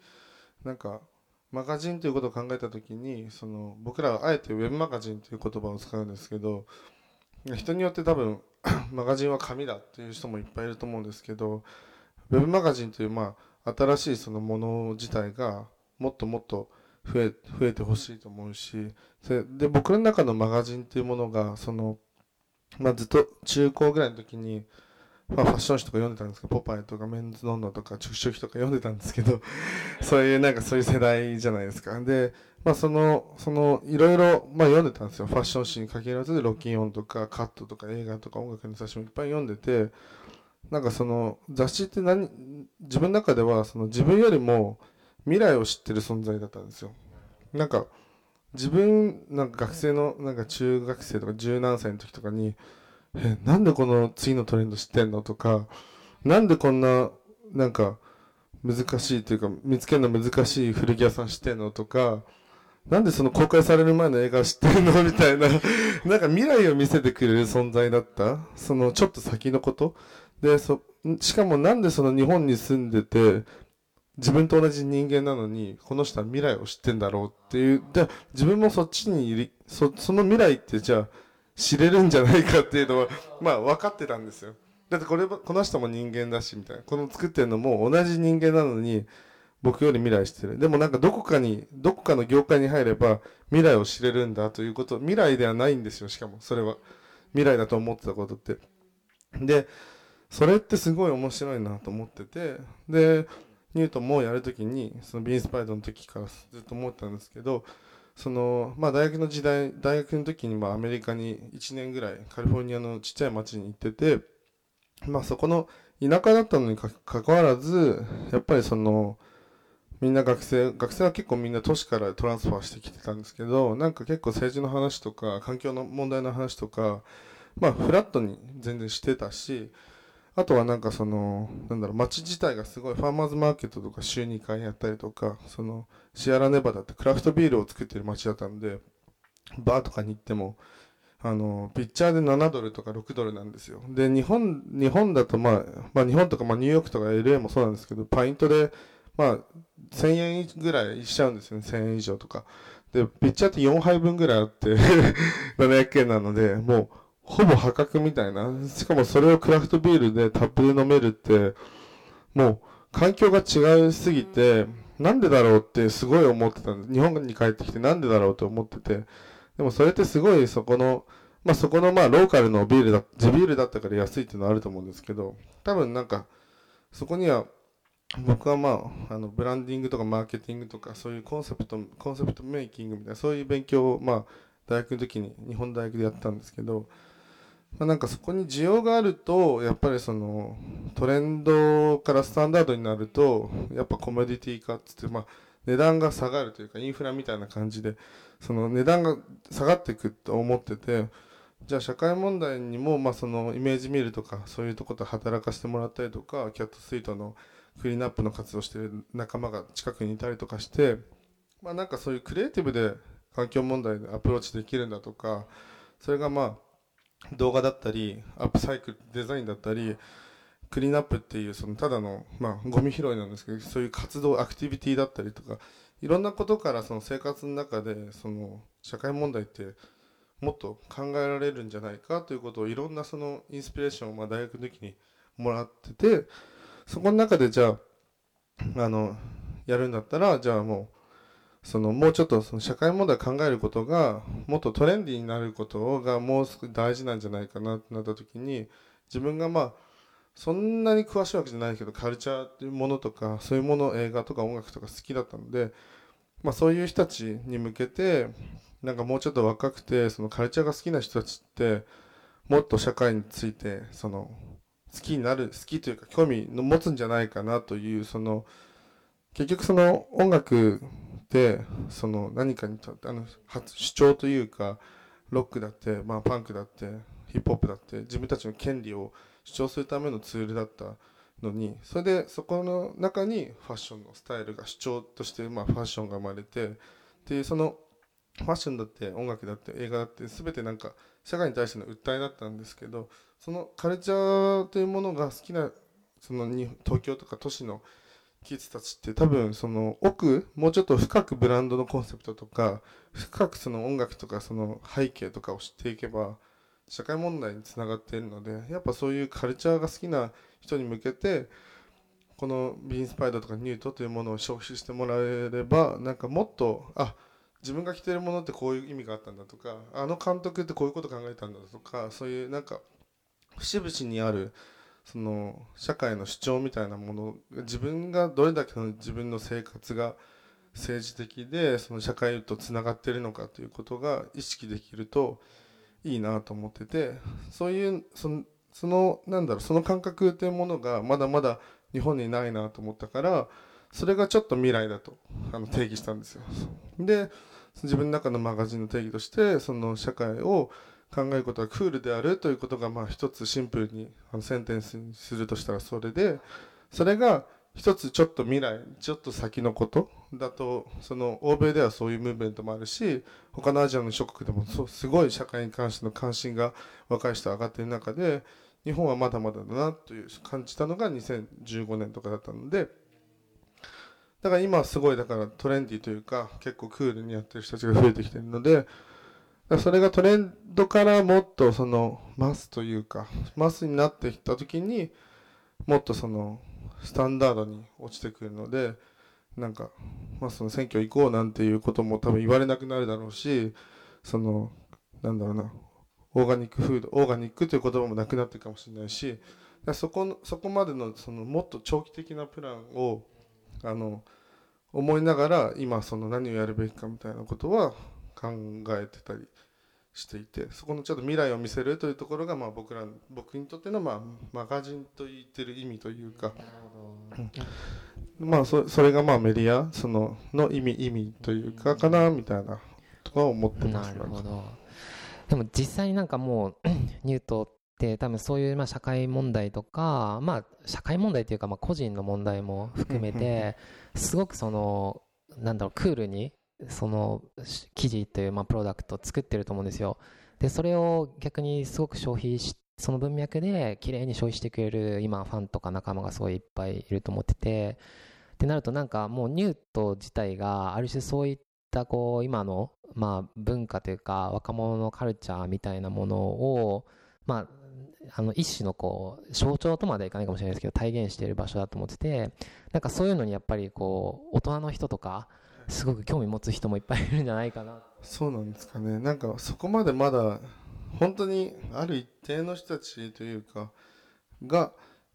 なんかマガジンということを考えた時にその僕らはあえてウェブマガジンという言葉を使うんですけど人によって多分 マガジンは紙だっていう人もいっぱいいると思うんですけどウェブマガジンというまあ新しいそのもの自体がもっともっと増え増えてほしいと思うしで僕の中のマガジンっていうものがそのまあ、ずっと中高ぐらいの時に、まあ、ファッション誌とか読んでたんですけど、ポパイとかメンズノンノとか、チュキチュキとか読んでたんですけど、そういうなんかそういう世代じゃないですか。で、まあその、その、いろいろ、ま読んでたんですよ。ファッション誌に限らず、ロッキンオンとか、カットとか、映画とか、音楽の雑誌もいっぱい読んでて、なんかその、雑誌って何、自分の中では、その自分よりも未来を知ってる存在だったんですよ。なんか、自分なんか学生のなんか中学生とか十何歳の時とかにえなんでこの次のトレンド知ってんのとかなんでこんななんか難しいというか見つけるの難しい古着屋さん知ってんのとかなんでその公開される前の映画知ってんの？みたいな。なんか未来を見せてくれる存在だった。そのちょっと先のこと。でそしかもなんでその日本に住んでて自分と同じ人間なのに、この人は未来を知ってんだろうっていう、で、自分もそっちにいる、そ、その未来ってじゃあ知れるんじゃないかっていうのは、まあ分かってたんですよ。だってこれ、この人も人間だし、みたいな。この作ってるのも同じ人間なのに、僕より未来してる。でもなんかどこかに、どこかの業界に入れば未来を知れるんだということ、未来ではないんですよ、しかも、それは。未来だと思ってたことって。で、それってすごい面白いなと思ってて、で、ニュートンもやるときに、そのビンスパイドの時からずっと思ったんですけど、その、まあ大学の時代、大学の時にまアメリカに1年ぐらいカリフォルニアのちっちゃい町に行ってて、まあそこの田舎だったのにかかわらず、やっぱりその、みんな学生、学生は結構みんな都市からトランスファーしてきてたんですけど、なんか結構政治の話とか、環境の問題の話とか、まあフラットに全然してたし、あとはなんかその、なんだろう、街自体がすごいファーマーズマーケットとか週2回やったりとか、その、シアラネバダってクラフトビールを作ってる街だったんで、バーとかに行っても、あの、ピッチャーで7ドルとか6ドルなんですよ。で、日本、日本だとまあ、まあ日本とかまあニューヨークとか LA もそうなんですけど、パイントで、まあ、1000円ぐらいしちゃうんですよね、1000円以上とか。で、ピッチャーって4杯分ぐらいあって 700円なので、もう、ほぼ破格みたいな。しかもそれをクラフトビールでタップで飲めるって、もう、環境が違いすぎて、なんでだろうってすごい思ってたんです。日本に帰ってきてなんでだろうと思ってて。でもそれってすごいそこの、まあそこのまあローカルのビールだ、地ビールだったから安いっていうのはあると思うんですけど、多分なんか、そこには僕はまあ、あの、ブランディングとかマーケティングとか、そういうコンセプト、コンセプトメイキングみたいな、そういう勉強を、まあ、大学の時に日本大学でやったんですけど、まあ、なんかそこに需要があると、やっぱりその、トレンドからスタンダードになると、やっぱコモディティ化っつって、まあ、値段が下がるというか、インフラみたいな感じで、その値段が下がっていくと思ってて、じゃあ社会問題にも、まあそのイメージ見るとか、そういうとこと働かせてもらったりとか、キャットスイートのクリーンアップの活動してる仲間が近くにいたりとかして、まあなんかそういうクリエイティブで環境問題でアプローチできるんだとか、それがまあ動画だったり、アップサイクルデザインだったり、クリーンアップっていうそのただのまあゴミ拾いなんですけど、そういう活動、アクティビティだったりとか、いろんなことからその生活の中でその社会問題ってもっと考えられるんじゃないかということをいろんなそのインスピレーションをまあ大学の時にもらってて、そこの中でじゃあ、あの、やるんだったら、じゃあもう、その、もうちょっとその社会問題を考えることが、もっとトレンディーになることがもう少し大事なんじゃないかなってなった時に、自分がまあ、そんなに詳しいわけじゃないけど、カルチャーっていうものとか、そういうもの、映画とか音楽とか好きだったので、まあそういう人たちに向けて、なんかもうちょっと若くて、そのカルチャーが好きな人たちって、もっと社会について、その、好きになる、好きというか興味の持つんじゃないかなという、その、結局その音楽で、その何かにとあの、主張というか、ロックだって、まあパンクだって、ヒップホップだって、自分たちの権利を主張するためのツールだったのに、それでそこの中にファッションのスタイルが主張として、まあファッションが生まれて、っていうそのファッションだって音楽だって映画だって全てなんか社会に対しての訴えだったんですけどそのカルチャーというものが好きなそのに東京とか都市のキッズたちって多分その奥もうちょっと深くブランドのコンセプトとか深くその音楽とかその背景とかを知っていけば社会問題につながっているのでやっぱそういうカルチャーが好きな人に向けてこのビーンスパイダーとかニュートというものを消費してもらえればなんかもっとあ自分が着てるものってこういう意味があったんだとかあの監督ってこういうこと考えたんだとかそういうなんか節々にあるその社会の主張みたいなもの自分がどれだけの自分の生活が政治的でその社会とつながってるのかということが意識できるといいなと思っててそういうそのそのなんだろうその感覚というものがまだまだ日本にないなと思ったからそれがちょっと未来だとあの定義したんですよ。で自分の中のマガジンの定義としてその社会を考えることがクールであるということがまあ一つシンプルにあのセンテンスにするとしたらそれでそれが一つちょっと未来ちょっと先のことだとその欧米ではそういうムーブメントもあるし他のアジアの諸国でもそうすごい社会に関しての関心が若い人上がっている中で日本はまだまだだなという感じたのが2015年とかだったので。だから今すごいだからトレンディというか結構クールにやってる人たちが増えてきてるのでそれがトレンドからもっとそのマスというかマスになってきた時にもっとそのスタンダードに落ちてくるのでなんか、まあ、その選挙行こうなんていうことも多分言われなくなるだろうしそのなんだろうなオーガニックフードオーガニックという言葉もなくなってるかもしれないしそこのそこまでのそのもっと長期的なプランをあの思いながら今その何をやるべきかみたいなことは考えてたりしていてそこのちょっと未来を見せるというところがまあ僕ら僕にとってのまあマガジンと言ってる意味というか、まあそそれがまあメディアそのの意味意味というかかなみたいなとか思ってます。なるほど。でも実際になんかもう ニュートって多分そういうまあ社会問題とかまあ社会問題というかまあ個人の問題も含めてすごくそのなんだろうクールにその記事というまあプロダクトを作ってると思うんですよ。でそれを逆にすごく消費しその文脈で綺麗に消費してくれる今ファンとか仲間がすごいいっぱいいると思ってて。ってなるとなんかもうニュート自体がある種そういったこう今のまあ文化というか若者のカルチャーみたいなものをまああの一種のこう象徴とまではいかないかもしれないですけど体現している場所だと思ってて。なんかそういうのにやっぱりこう大人の人とかすごく興味持つ人もいっぱいいるんじゃないかな。そうなんですかね。なんかそこまでまだ本当にある一定の人たちというかが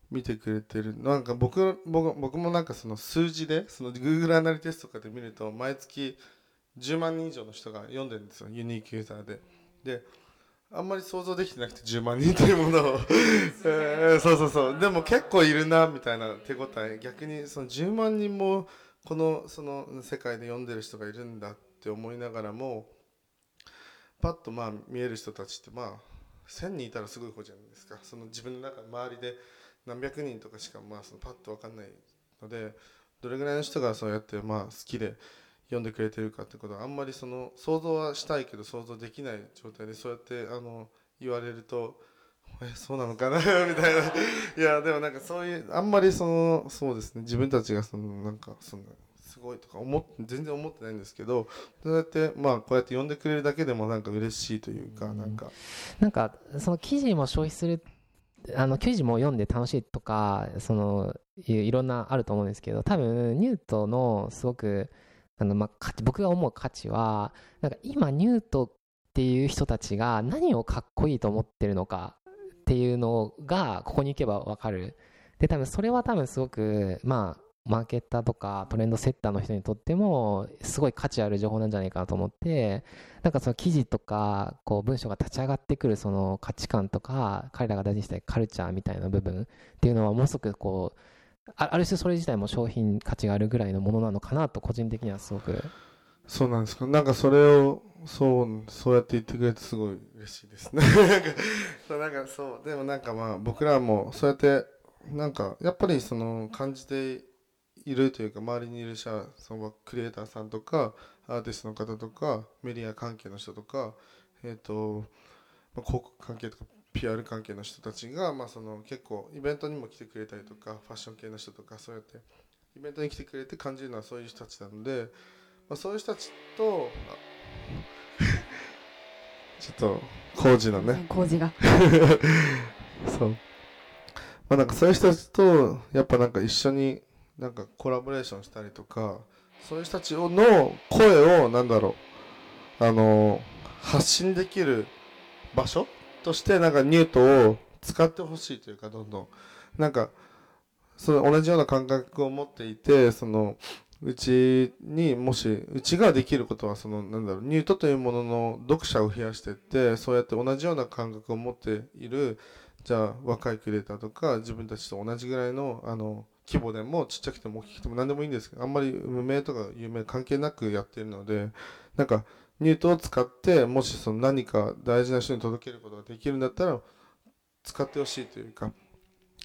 見てくれてる。なんか僕僕僕もなんかその数字でその Google アナリティスとかで見ると毎月10万人以上の人が読んでるんですよ。ユニークユーザーで。であんまり想像できてなくて10万人というものを。え。ー、そうそうそう。でも結構いるなみたいな手応え。逆にその10万人もこのその世界で読んでる人がいるんだって思いながらもパッとまあ見える人たちってまあ1000人いたらすごい方じゃないですか。その自分の中周りで何百人とかしかまあそのパッと分かんないのでどれぐらいの人がそうやってまあ好きで読んでくれてるかってことはあんまりその想像はしたいけど想像できない状態でそうやってあの言われるとえそうなのかな？みたいな。いやでもなんかそういうあんまりそのそうですね。自分たちがそのなんかそのすごいとか思って全然思ってないんですけどそうやってまあこうやって読んでくれるだけでもなんか嬉しいというか、なんか。なんかその記事も消費するあの記事も読んで楽しいとかそのいろんなあると思うんですけど多分ニュートのすごくあの、まあ、僕が思う価値はなんか今ニュートっていう人たちが何をかっこいいと思ってるのかっていうのがここに行けば分かる。で多分それは多分すごくまあマーケッターとかトレンドセッターの人にとってもすごい価値ある情報なんじゃないかなと思ってなんかその記事とかこう文章が立ち上がってくるその価値観とか彼らが大事にしたいカルチャーみたいな部分っていうのはものすごくこうある種それ自体も商品価値があるぐらいのものなのかなと個人的にはすごくそうなんですか？なんかそれをそうそうやって言ってくれてすごい嬉しいですね。そうなんかそうでもなんかまあ僕らもそうやってなんかやっぱりその感じているというか周りにいる社そのクリエイターさんとかアーティストの方とかメディア関係の人とか、えーとまあ、広告関係とか PR 関係の人たちが、まあ、その結構イベントにも来てくれたりとかファッション系の人とかそうやってイベントに来てくれて感じるのはそういう人たちなので、まあ、そういう人たちと ちょっと工事のね。工事が。そう。まあなんかそういう人たちとやっぱなんか一緒になんかコラボレーションしたりとかそういう人たちの声をなんだろうあの発信できる場所としてなんかニュートを使ってほしいというかどんどん。なんかその同じような感覚を持っていてそのうちにもしうちができることはそのなんだろうニュートというものの読者を増やしていってそうやって同じような感覚を持っているじゃあ若いクリエイターとか自分たちと同じぐらいのあの規模でもちっちゃくても大きくても何でもいいんですけどあんまり無名とか有名関係なくやっているのでなんかニュートを使ってもしその何か大事な人に届けることができるんだったら使ってほしいというか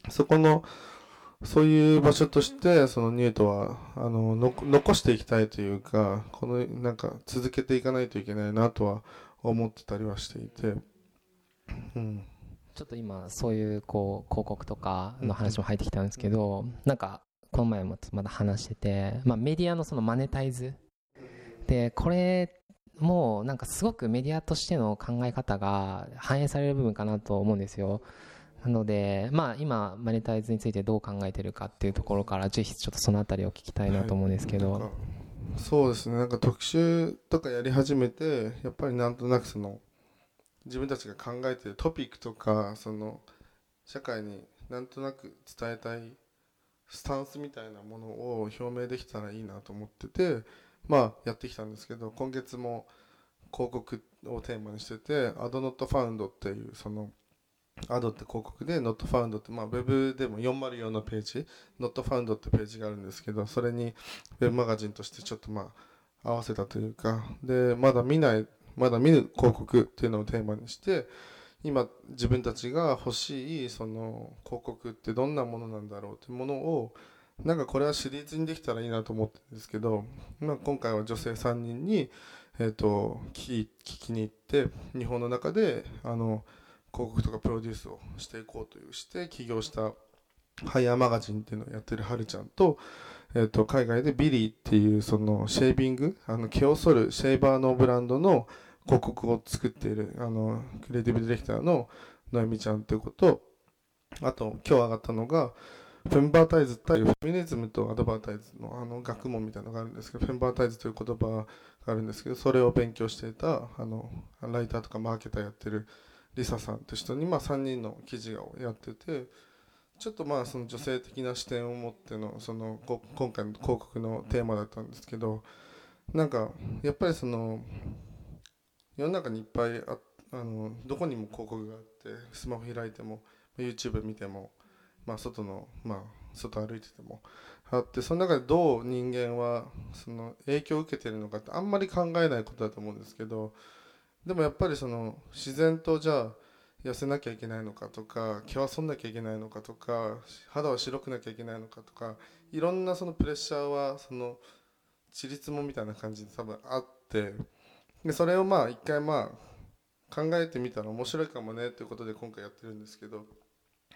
そこのそういう場所としてそのニュートはあの残していきたいというかこのなんか続けていかないといけないなとは思ってたりはしていて、うん、ちょっと今そういうこう広告とかの話も入ってきたんですけど、なんかこの前もまだ話してて、まあ、メディアのそのマネタイズ。でこれもなんかすごくメディアとしての考え方が反映される部分かなと思うんですよ。なので、まあ、今マネタイズについてどう考えてるかっていうところからぜひちょっとそのあたりを聞きたいなと思うんですけど、なんかそうですね。なんか特集とかやり始めてやっぱりなんとなくその自分たちが考えてるトピックとかその社会になんとなく伝えたいスタンスみたいなものを表明できたらいいなと思っててまあやってきたんですけど今月も広告をテーマにしてて「アドノットファウンドっていうそのアドって広告で Not Found ってまあウェブでも404のページ Not Found ってページがあるんですけどそれにウェブマガジンとしてちょっとまあ合わせたというかでまだ見ないまだ見る広告っていうのをテーマにして今自分たちが欲しいその広告ってどんなものなんだろうっていうものをなんかこれはシリーズにできたらいいなと思ってるんですけど、まあ、今回は女性3人に、えー、と聞き聞きに行って日本の中であの告とかプロデュースをしていこうというして起業したハイヤーマガジンっていうのをやってるはるちゃんと,、えー、と海外で Billie っていうそのシェービングあの毛を剃るシェーバーのブランドの広告を作っているあのクリエイティブディレクターののえみちゃんということ。あと今日上がったのが femvertise 対フェミニズムと advertise のあの学問みたいなのがあるんですけど femvertise という言葉があるんですけどそれを勉強していたあのライターとかマーケターやってるリサさんという人に、まあ、3人の記事をやっててちょっとまあその女性的な視点を持ってのその今回の広告のテーマだったんですけどなんかやっぱりその世の中にいっぱいああのどこにも広告があってスマホ開いても YouTube 見ても、まあ、外の、まあ、外歩いててもあってその中でどう人間はその影響を受けてるのかってあんまり考えないことだと思うんですけどでもやっぱりその自然とじゃあ痩せなきゃいけないのかとか毛は剃んなきゃいけないのかとか肌は白くなきゃいけないのかとかいろんなそのプレッシャーはそのちりつもみたいな感じで多分あってでそれをまあ一回まあ考えてみたら面白いかもねということで今回やってるんですけど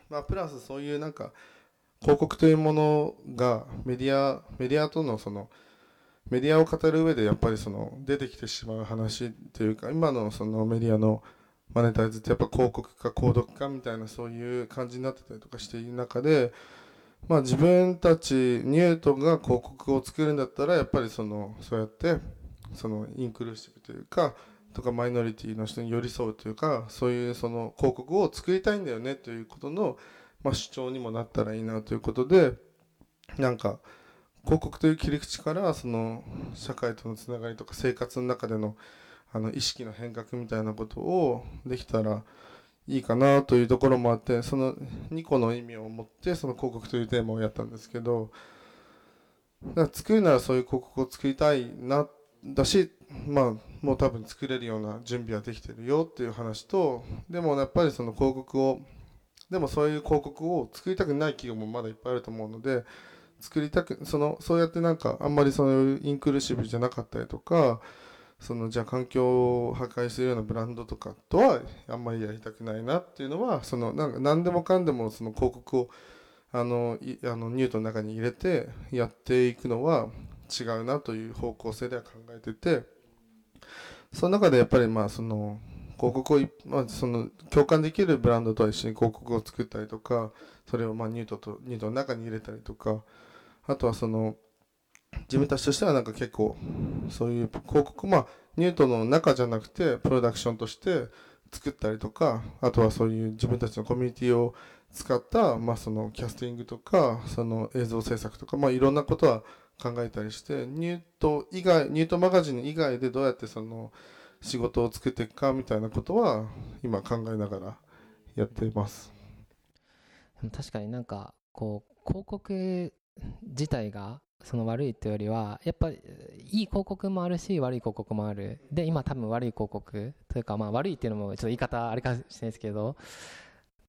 まあプラスそういうなんか広告というものがメディアメディアとのそのメディアを語る上でやっぱりその出てきてしまう話というか今のそのメディアのマネタイズってやっぱ広告か購読かみたいなそういう感じになってたりとかしている中でまあ自分たちニュートンが広告を作るんだったらやっぱりそのそうやってそのインクルーシブというかとかマイノリティの人に寄り添うというかそういうその広告を作りたいんだよねということの、まあ、主張にもなったらいいなということでなんか広告という切り口からその社会とのつながりとか生活の中でのあの意識の変革みたいなことをできたらいいかなというところもあってその2個の意味を持ってその広告というテーマをやったんですけどだから作るならそういう広告を作りたいなだしまあもう多分作れるような準備はできてるよっていう話とでもやっぱりその広告をでもそういう広告を作りたくない企業もまだいっぱいあると思うので作りたくそのそうやってなんかあんまりそういうインクルーシブじゃなかったりとかそのじゃあ環境を破壊するようなブランドとかとはあんまりやりたくないなっていうのはそのなんか何でもかんでもその広告をあのいあのニュートの中に入れてやっていくのは違うなという方向性では考えててその中でやっぱりまあその広告を、まあ、その共感できるブランドとは一緒に広告を作ったりとかそれをまあニュートとニュートの中に入れたりとかあとはその自分たちとしてはなんか結構そういう広告まあニュートの中じゃなくてプロダクションとして作ったりとかあとはそういう自分たちのコミュニティを使った、まあ、そのキャスティングとかその映像制作とか、まあ、いろんなことは考えたりしてニュート以外ニュートマガジン以外でどうやってその仕事を作っていくかみたいなことは今考えながらやっています。確かになんかこう広告自体がその悪いというよりはやっぱりいい広告もあるし悪い広告もある。で今多分悪い広告というかまあ悪いっていうのもちょっと言い方あれかもしれないですけどっ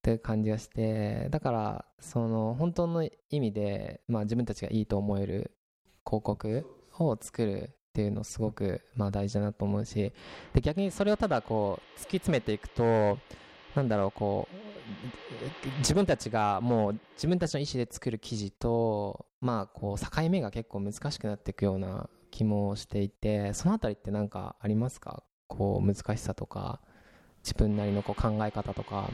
ていう感じがしてだからその本当の意味で、まあ、自分たちがいいと思える広告を作るっていうのすごくまあ大事だなと思うしで逆にそれをただこう突き詰めていくとなんだろうこう自分たちがもう自分たちの意思で作る記事とまあこう境目が結構難しくなっていくような気もしていてそのあたりって何かありますか？こう難しさとか自分なりのこう考え方とか。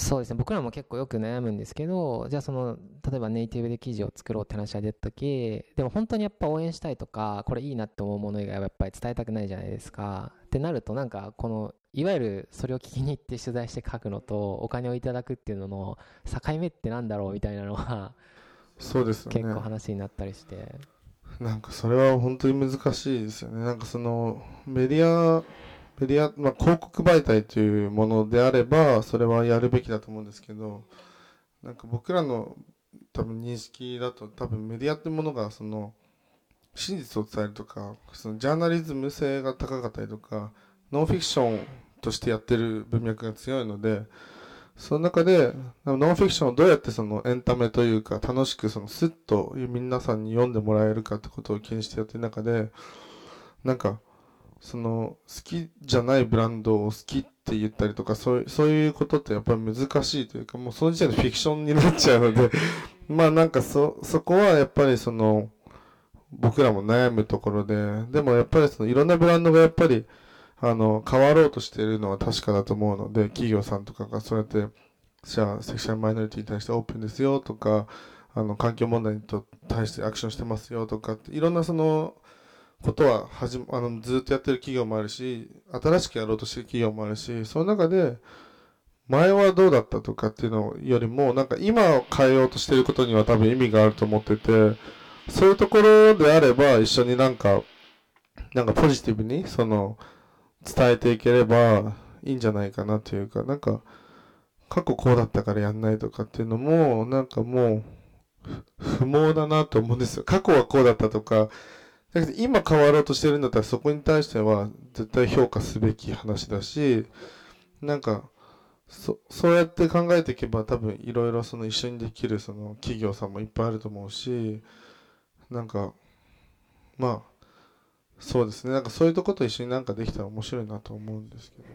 そうですね。僕らも結構よく悩むんですけどじゃあその例えばネイティブで記事を作ろうって話が出た時でも本当にやっぱ応援したいとかこれいいなって思うもの以外はやっぱり伝えたくないじゃないですか。ってなるとなんかこのいわゆるそれを聞きに行って取材して書くのとお金をいただくっていうのの境目ってなんだろうみたいなのはそうですよね。結構話になったりして。なんかそれは本当に難しいですよね。なんかそのメディアメディア、まあ、広告媒体というものであればそれはやるべきだと思うんですけどなんか僕らの多分認識だと多分メディアってものがその真実を伝えるとかそのジャーナリズム性が高かったりとかノンフィクションとしてやってる文脈が強いのでその中でノンフィクションをどうやってそのエンタメというか楽しくそのスッと皆さんに読んでもらえるかってことを気にしてやってる中でなんかその好きじゃないブランドを好きって言ったりとかそうそういうことってやっぱり難しいというかもうその時点でフィクションになっちゃうので まあなんかそそこはやっぱりその僕らも悩むところででもやっぱりそのいろんなブランドがやっぱりあの変わろうとしているのは確かだと思うので企業さんとかがそうやってじゃあセクシュアルマイノリティに対してオープンですよとかあの環境問題に対してアクションしてますよとかっていろんなそのことははじあのずっとやってる企業もあるし新しくやろうとしてる企業もあるしその中で前はどうだったとかっていうのよりもなんか今を変えようとしてることには多分意味があると思っててそういうところであれば一緒になんかなんかポジティブにその伝えていければいいんじゃないかなというかなんか過去こうだったからやんないとかっていうのもなんかもう不毛だなと思うんですよ。過去はこうだったとかだけど今変わろうとしてるんだったらそこに対しては絶対評価すべき話だしなんかそそうやって考えていけば多分いろいろその一緒にできるその企業さんもいっぱいあると思うしなんかまあそうですね。なんかそういうとこと一緒になんかできたら面白いなと思うんですけど。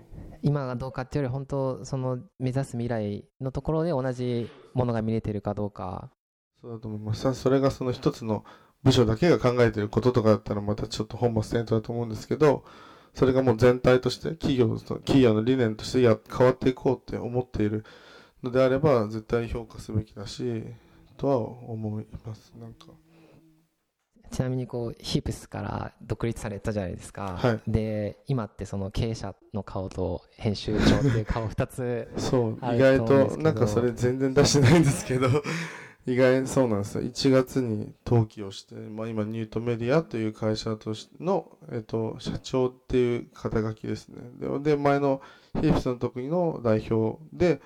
今がどうかっていうより本当その目指す未来のところで同じものが見れてるかどうか。そうだと思います。それがその一つの部署だけが考えてることとかだったらまたちょっと本末転倒だと思うんですけどそれがもう全体として企業企業の理念としてや変わっていこうって思っているのであれば絶対評価すべきだしとは思います。なんか。ちなみにこうヒープスから独立されたじゃないですか、はい、で今ってその経営者の顔と編集長っていう顔2つ そう意外となんかそれ全然出してないんですけど意外そうなんですよ。1月に登記をして、まあ、今ニュートメディアという会社としての、えっと、社長っていう肩書きですね。でで前のヒープスの時の代表で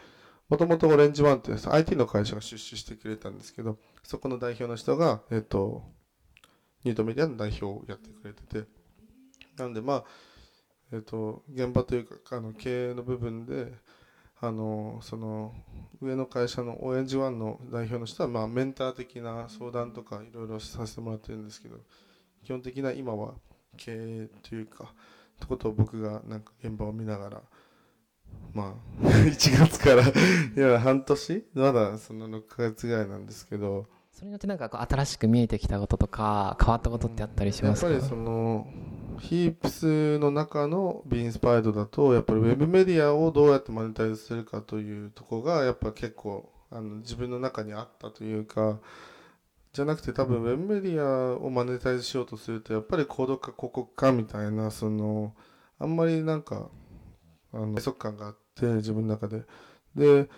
もともとオレンジワンって IT の会社が出資してくれたんですけどそこの代表の人が、えっと、ニュートメディアの代表をやってくれてて。なのでまあえっと現場というかあの経営の部分であのその上の会社のオレンジワンの代表の人は、まあ、メンター的な相談とかいろいろさせてもらってるんですけど基本的な今は経営というかってことを僕がなんか現場を見ながらまあ 1月からいや半年まだその6ヶ月ぐらいなんですけどそれによってなんかこう新しく見えてきたこととか変わったことってあったりしますか？やっぱりそのヒープスの中のビンスパイドだとやっぱりウェブメディアをどうやってマネタイズするかというとこがやっぱ結構あの自分の中にあったというかじゃなくて多分ウェブメディアをマネタイズしようとするとやっぱりコード化広告化みたいなそのあんまりなんかあの閉塞感があって自分の中で。で、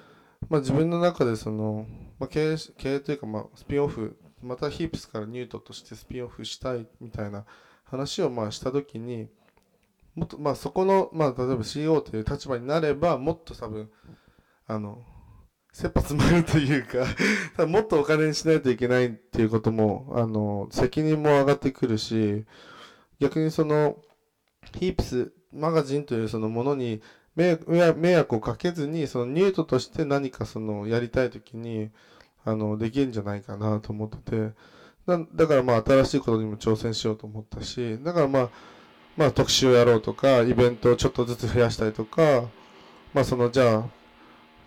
まあ、自分の中でその、まあ、経営経営というかまあスピンオフまたヒープスからニュートとしてスピンオフしたいみたいな話をまあした時にもっとまあそこの、まあ、例えば CO という立場になればもっと多分あの切羽詰まるというか もっとお金にしないといけないっていうこともあの責任も上がってくるし逆にそのヒープスマガジンというそのものに迷惑をかけずにそのニュートとして何かそのやりたい時にあのできるんじゃないかなと思ってて。だだからまあ新しいことにも挑戦しようと思ったし、だからまあ、まあ特集をやろうとか、イベントをちょっとずつ増やしたりとか、まあそのじゃあ、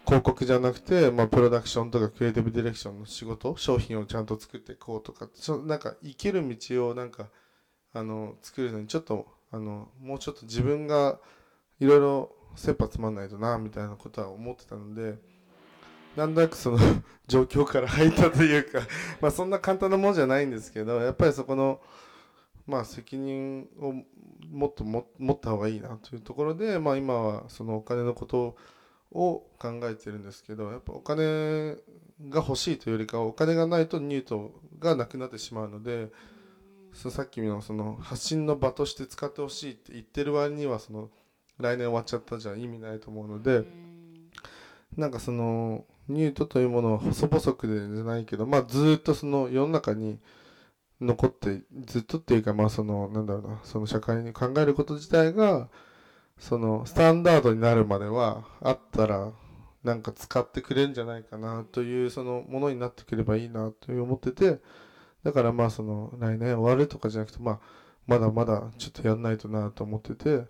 広告じゃなくて、まあプロダクションとかクリエイティブディレクションの仕事、商品をちゃんと作っていこうとか、ちょなんか生きる道をなんか、あの、作るのにちょっと、あのもうちょっと自分がいろいろ切羽詰まんないとなみたいなことは思ってたのでなんとなくその 状況から入ったというか まあそんな簡単なものじゃないんですけどやっぱりそこのまあ責任をもっとも持った方がいいなというところで、まあ、今はそのお金のことを考えてるんですけどやっぱお金が欲しいというよりかはお金がないとニュートがなくなってしまうので。そのさっきのその発信の場として使ってほしいって言ってる割にはその来年終わっちゃったじゃ意味ないと思うのでなんかそのニュートというものは細々くでじゃないけどまあずっとその世の中に残ってずっとっていうかまあそのなんだろうなその社会に考えること自体がそのスタンダードになるまではあったらなんか使ってくれるんじゃないかなというそのものになってくればいいなという思っててだからまあその来年終わるとかじゃなくてまあまだまだちょっとやんないとなと思ってて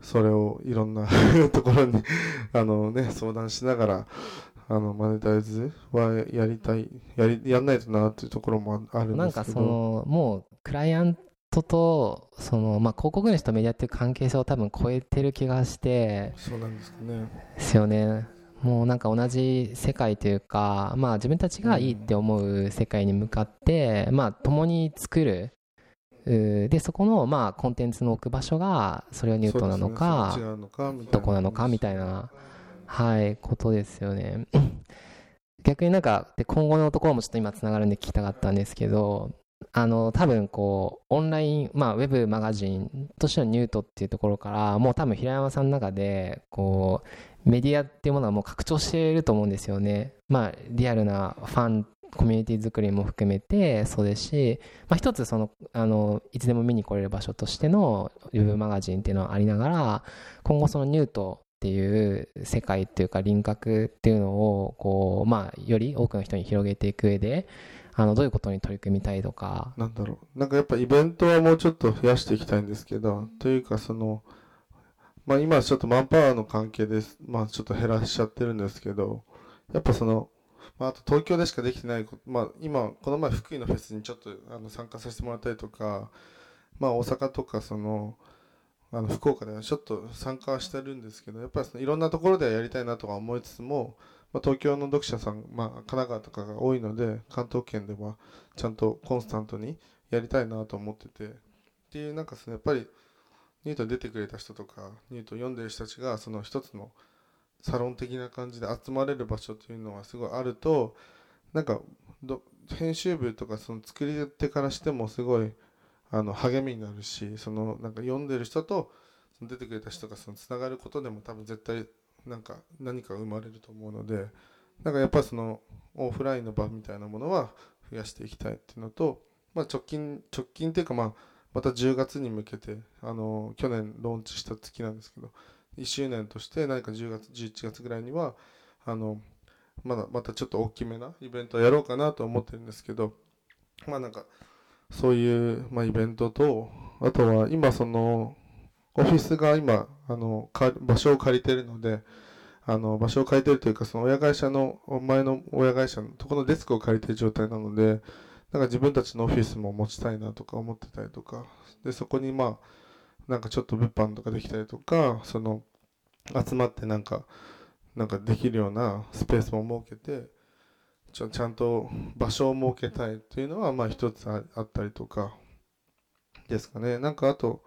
それをいろんな ところにあのね相談しながらあのマネタイズはやりたいやりやんないとなっていうところもあるんですけど。なんかそのもうクライアントとその、まあ、広告主とメディアっていう関係性を多分超えてる気がして。そうなんですかね。ですよね。もうなんか同じ世界というか、まあ、自分たちがいいって思う世界に向かって、まあ、共に作る。でそこのまあコンテンツの置く場所がそれはニュートなのか、ね、どこなのかみたいな、はい、ことですよね。逆になんかで今後のところもちょっと今つながるんで聞きたかったんですけどあの多分こうオンライン、まあ、ウェブマガジンとしてのニュートっていうところからもう多分平山さんの中でこうメディアっていうものはもう拡張していると思うんですよね。まあリアルなファンコミュニティ作りも含めてそうですし、まあ、一つそのあのいつでも見に来れる場所としてのウェブマガジンっていうのはありながら今後そのニュートっていう世界っていうか輪郭っていうのをこう、まあ、より多くの人に広げていく上であのどういうことに取り組みたいとか。なんだろう。なんかやっぱイベントはもうちょっと増やしていきたいんですけどというかそのまあ今ちょっとマンパワーの関係です。まあちょっと減らしちゃってるんですけどやっぱそのまあ、あと東京でしかできてないこと、まあ、今、この前、福井のフェスにちょっとあの参加させてもらったりとか、まあ、大阪とかそのあの福岡ではちょっと参加してるんですけど、やっぱりそのいろんなところではやりたいなとか思いつつも、まあ、東京の読者さん、まあ、神奈川とかが多いので、関東圏ではちゃんとコンスタントにやりたいなと思ってて、っていう、なんかそのやっぱり、ニュート出てくれた人とか、ニュート読んでる人たちが、その一つの、サロン的な感じで集まれる場所というのがすごいあるとなんか編集部とかその作り手からしてもすごいあの励みになるしそのなんか読んでる人とその出てくれた人がそのつながることでも多分絶対なんか何か生まれると思うのでなんかやっぱそのオフラインの場みたいなものは増やしていきたいっていうのと、まあ、直近直近っていうかまあまた10月に向けてあの去年ローンチした月なんですけど1周年として何か10月11月ぐらいにはあのまだまたちょっと大きめなイベントをやろうかなと思ってるんですけどまあなんかそういう、まあ、イベントとあとは今そのオフィスが今あの場所を借りてるのであの場所を借りてるというかその親会社の前の親会社のとこのデスクを借りてる状態なのでなんか自分たちのオフィスも持ちたいなとか思ってたりとかでそこにまあなんかちょっと物販とかできたりとかその集まってなんかなんかできるようなスペースも設けてちょちゃんと場所を設けたいっていうのはまあ一つあったりとかですかね。なんかあと、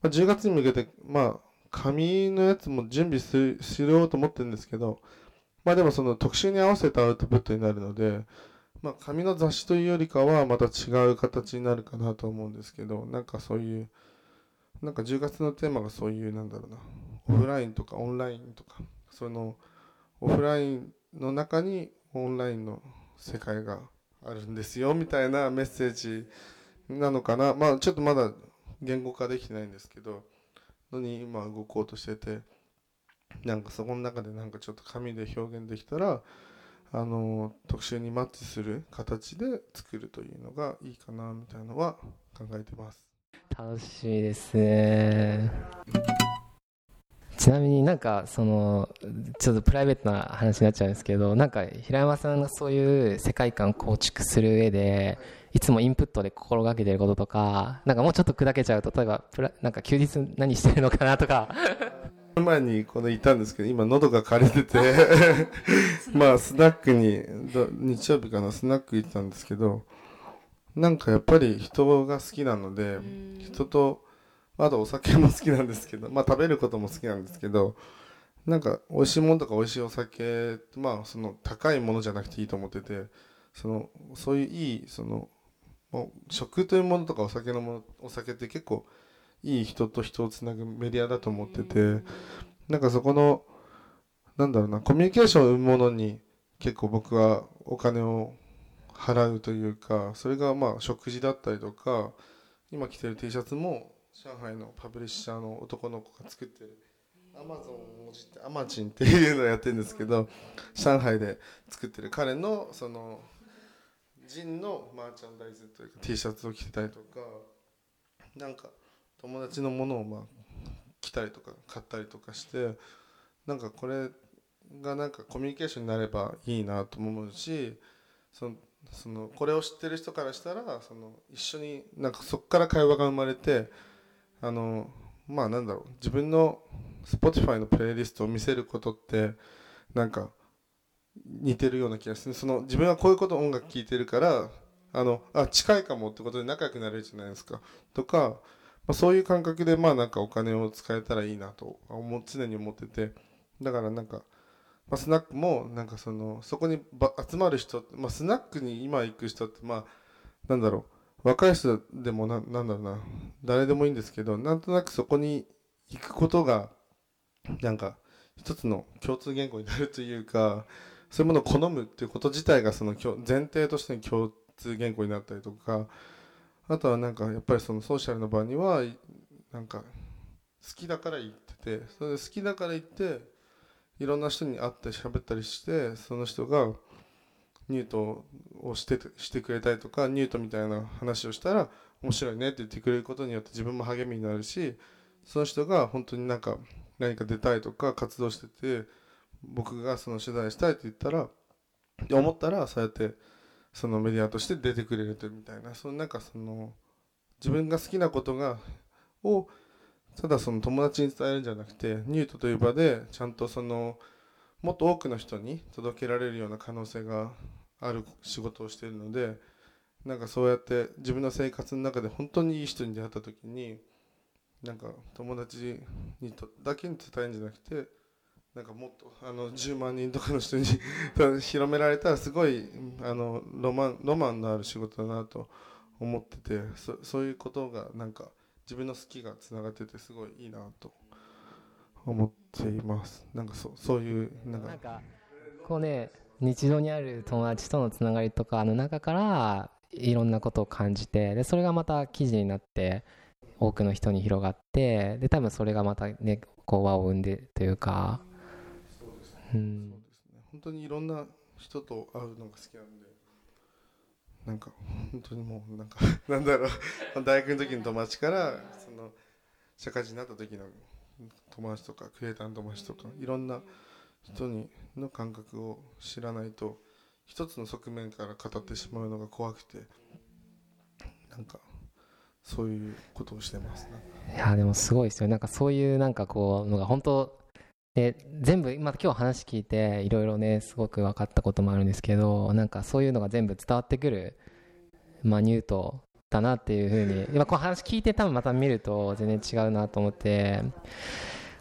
ま、10月に向けてまあ紙のやつも準備すしようと思ってるんですけどまあでもその特集に合わせたアウトプットになるのでまあ紙の雑誌というよりかはまた違う形になるかなと思うんですけどなんかそういうなんか10月のテーマがそういうなんだろうなオフラインとかオンラインとかそのオフラインの中にオンラインの世界があるんですよみたいなメッセージなのかな。まあちょっとまだ言語化できてないんですけどのに今動こうとしててなんかそこの中でなんかちょっと紙で表現できたらあの特集にマッチする形で作るというのがいいかなみたいなのは考えてます。楽しみですね。ちなみになんかそのちょっとプライベートな話になっちゃうんですけどなんか平山さんがそういう世界観構築する上でいつもインプットで心がけてることとかなんかもうちょっと砕けちゃうと例えばプラなんか休日何してるのかなとか。前にこのいたんですけど今喉が枯れてて まあスナックにど日曜日かなスナック行ったんですけどなんかやっぱり人が好きなので人とあとお酒も好きなんですけどまあ食べることも好きなんですけどなんか美味しいものとか美味しいお酒まあその高いものじゃなくていいと思っててそのそういういいその食というものとかお酒のものお酒って結構いい人と人をつなぐメディアだと思っててなんかそこのなんだろうなコミュニケーションを生むものに結構僕はお金を払うというかそれがまあ食事だったりとか今着てる T シャツも上海のパブリッシャーの男の子が作ってる。アマゾンをもじってアマチンっていうのをやってるんですけど上海で作ってる。彼のそのジンのマーチャンダイズというか T シャツを着てたりとかなんか友達のものをまあ着たりとか買ったりとかしてなんかこれがなんかコミュニケーションになればいいなと思うしそのそのこれを知ってる人からしたらその一緒になんかそこから会話が生まれてあのまあなんだろう。自分の Spotify のプレイリストを見せることってなんか似てるような気がする。その自分はこういうこと音楽聴いてるからあのあ近いかもってことで仲良くなれるじゃないですか。とか、まあ、そういう感覚でまあなんかお金を使えたらいいなと思常に思ってて。だからなんか、まあ、スナックもなんかそのそこに集まる人、まあ、スナックに今行く人ってまあなんだろう。若い人でもななんだろうな。誰でもいいんですけどなんとなくそこに行くことがなんか一つの共通言語になるというかそういうものを好むっていうこと自体がその前提としての共通言語になったりとかあとはなんかやっぱりそのソーシャルの場にはなんか好きだから行っててそれで好きだから行っていろんな人に会って喋ったりしてその人がニュートをしてしてくれたりとかニュートみたいな話をしたら面白いねって言ってくれることによって自分も励みになるしその人が本当になんか何か出たいとか活動してて僕がその取材したいって言ったらって思ったらそうやってそのメディアとして出てくれるというみたいなそのなんかその自分が好きなことがをただその友達に伝えるんじゃなくてニュートという場でちゃんとそのもっと多くの人に届けられるような可能性がある仕事をしているのでなんかそうやって自分の生活の中で本当にいい人に出会った時になんか友達にとだけに伝えるんじゃなくてなんかもっとあの10万人とかの人に 広められたらすごいあのロマンロマンのある仕事だなと思っててそそういうことがなんか自分の好きがつながっててすごいいいなと思っています。なんかそそういうなんかこうね日常にある友達とのつながりとかの中からいろんなことを感じてでそれがまた記事になって多くの人に広がってで多分それがまたねこう輪を生んでというか。そうですね。うん。そうですね。本当にいろんな人と会うのが好きなんでなんか本当にもうなんかなんだろう。大学の時の友達からその社会人になった時の友達とかクリエイターの友達とかいろんな人にの感覚を知らないと一つの側面から語ってしまうのが怖くてなんかそういうことをしてますね。いやでもすごいですよなんかそういうなんかこうのが本当で全部今今日話聞いていろいろねすごく分かったこともあるんですけどなんかそういうのが全部伝わってくる、まあ、ニュートだなっていうふうに。今この話聞いて多分また見ると全然違うなと思って。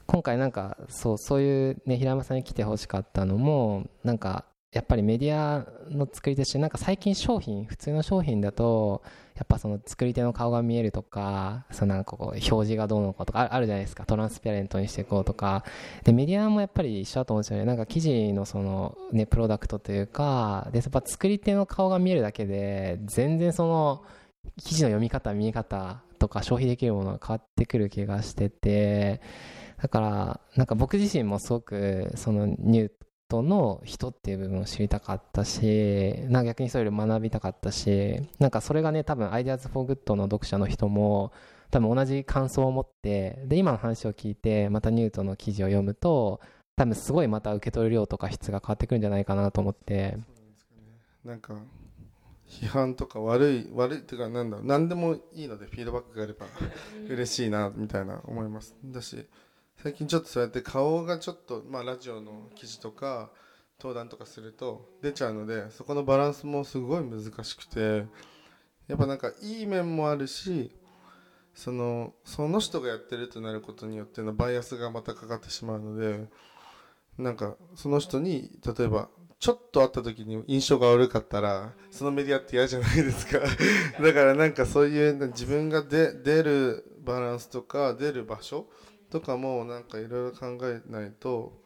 今回なんかそうそういうね平山さんに来てほしかったのもなんかやっぱりメディアの作り手してなんか最近商品普通の商品だとやっぱその作り手の顔が見えるとかそのなんかこう表示がどうのこうとかあるじゃないですか。トランスペアレントにしていこうとか。でメディアもやっぱり一緒だと思うんですよね。なんか記事のそのねプロダクトというかでやっぱ作り手の顔が見えるだけで全然その記事の読み方見え方とか消費できるものが変わってくる気がしててだからなんか僕自身もすごくそのニュートの人っていう部分を知りたかったしな逆にそれより学びたかったしなんかそれがね多分 Ideas for Good の読者の人も多分同じ感想を持ってで今の話を聞いてまたニュートの記事を読むと多分すごいまた受け取る量とか質が変わってくるんじゃないかなと思って。なんか批判とか悪い悪いっていうかなんだろう何でもいいのでフィードバックがあれば嬉しいなみたいな思います。だし最近ちょっとそうやって顔がちょっとまあラジオの記事とか登壇とかすると出ちゃうのでそこのバランスもすごい難しくてやっぱなんかいい面もあるしそのその人がやってるとなることによってのバイアスがまたかかってしまうのでなんかその人に例えばちょっと会った時に印象が悪かったらそのメディアって嫌じゃないですか。だからなんかそういう自分がで出るバランスとか出る場所とかもなんかいろいろ考えないと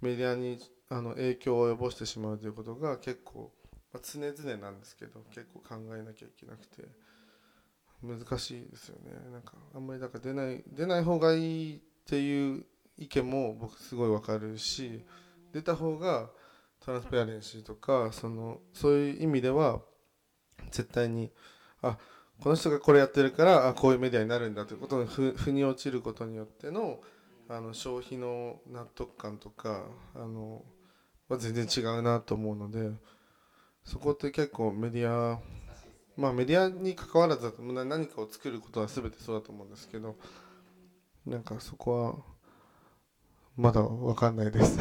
メディアにあの影響を及ぼしてしまうということが結構、まあ、常々なんですけど結構考えなきゃいけなくて難しいですよね。なんかあんまりだから出ない出ない方がいいっていう意見も僕すごいわかるし出た方がトランスペアレンシーとかそのそういう意味では絶対にあこの人がこれやってるからあこういうメディアになるんだということに腑に落ちることによってのあの消費の納得感とかあのは全然違うなと思うのでそこって結構メディアまあメディアに関わらず何かを作ることは全てそうだと思うんですけどなんかそこはまだ分かんないです。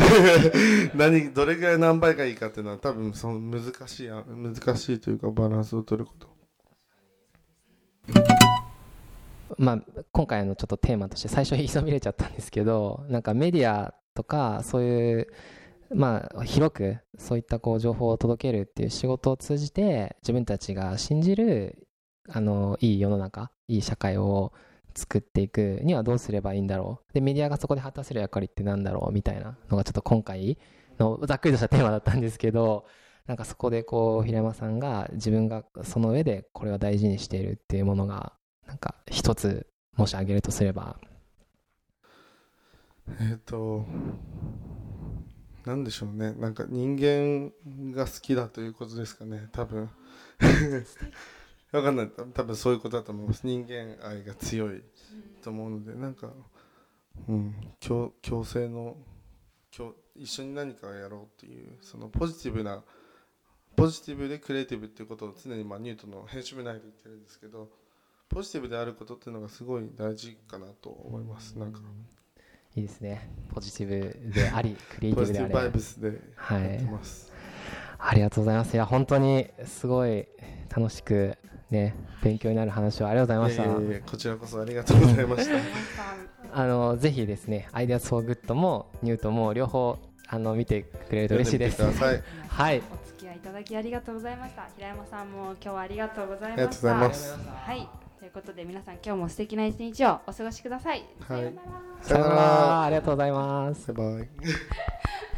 何どれぐらい何倍がいいかっていうのは多分その難しい難しいというかバランスを取ること。まあ、今回のちょっとテーマとして最初言いそびれちゃったんですけどなんかメディアとかそういうまあ広くそういったこう情報を届けるっていう仕事を通じて自分たちが信じるあのいい世の中いい社会を作っていくにはどうすればいいんだろうでメディアがそこで果たせる役割ってなんだろうみたいなのがちょっと今回のざっくりとしたテーマだったんですけどなんかそこでこう平山さんが自分がその上でこれを大事にしているっていうものがなんか一つもし挙げるとすれば。えっ、ー、となんでしょうね。なんか人間が好きだということですかね多分 わかんない。多分そういうことだと思います。人間愛が強いと思うので。なんかうん。共共生の共一緒に何かをやろうっていうそのポジティブなポジティブでクリエイティブっていうことを常にまあニュートの編集部内で言ってるんですけどポジティブであることっていうのがすごい大事かなと思います。なんか。いいですね。ポジティブであり クリエイティブでありポジティブバイブスでやってます、はい、ありがとうございます。いや本当にすごい楽しくね勉強になる話をありがとうございました、いこちらこそありがとうございました。あのぜひですねアイデアソーグッドもニュートも両方あの見てくれると嬉しいです。はい。いただきありがとうございました。平山さんも今日はありがとうございました。ありがとうございます。はい。ということで皆さん今日も素敵な一日をお過ごしください、はい、さよなら。ありがとうございます。バイバイ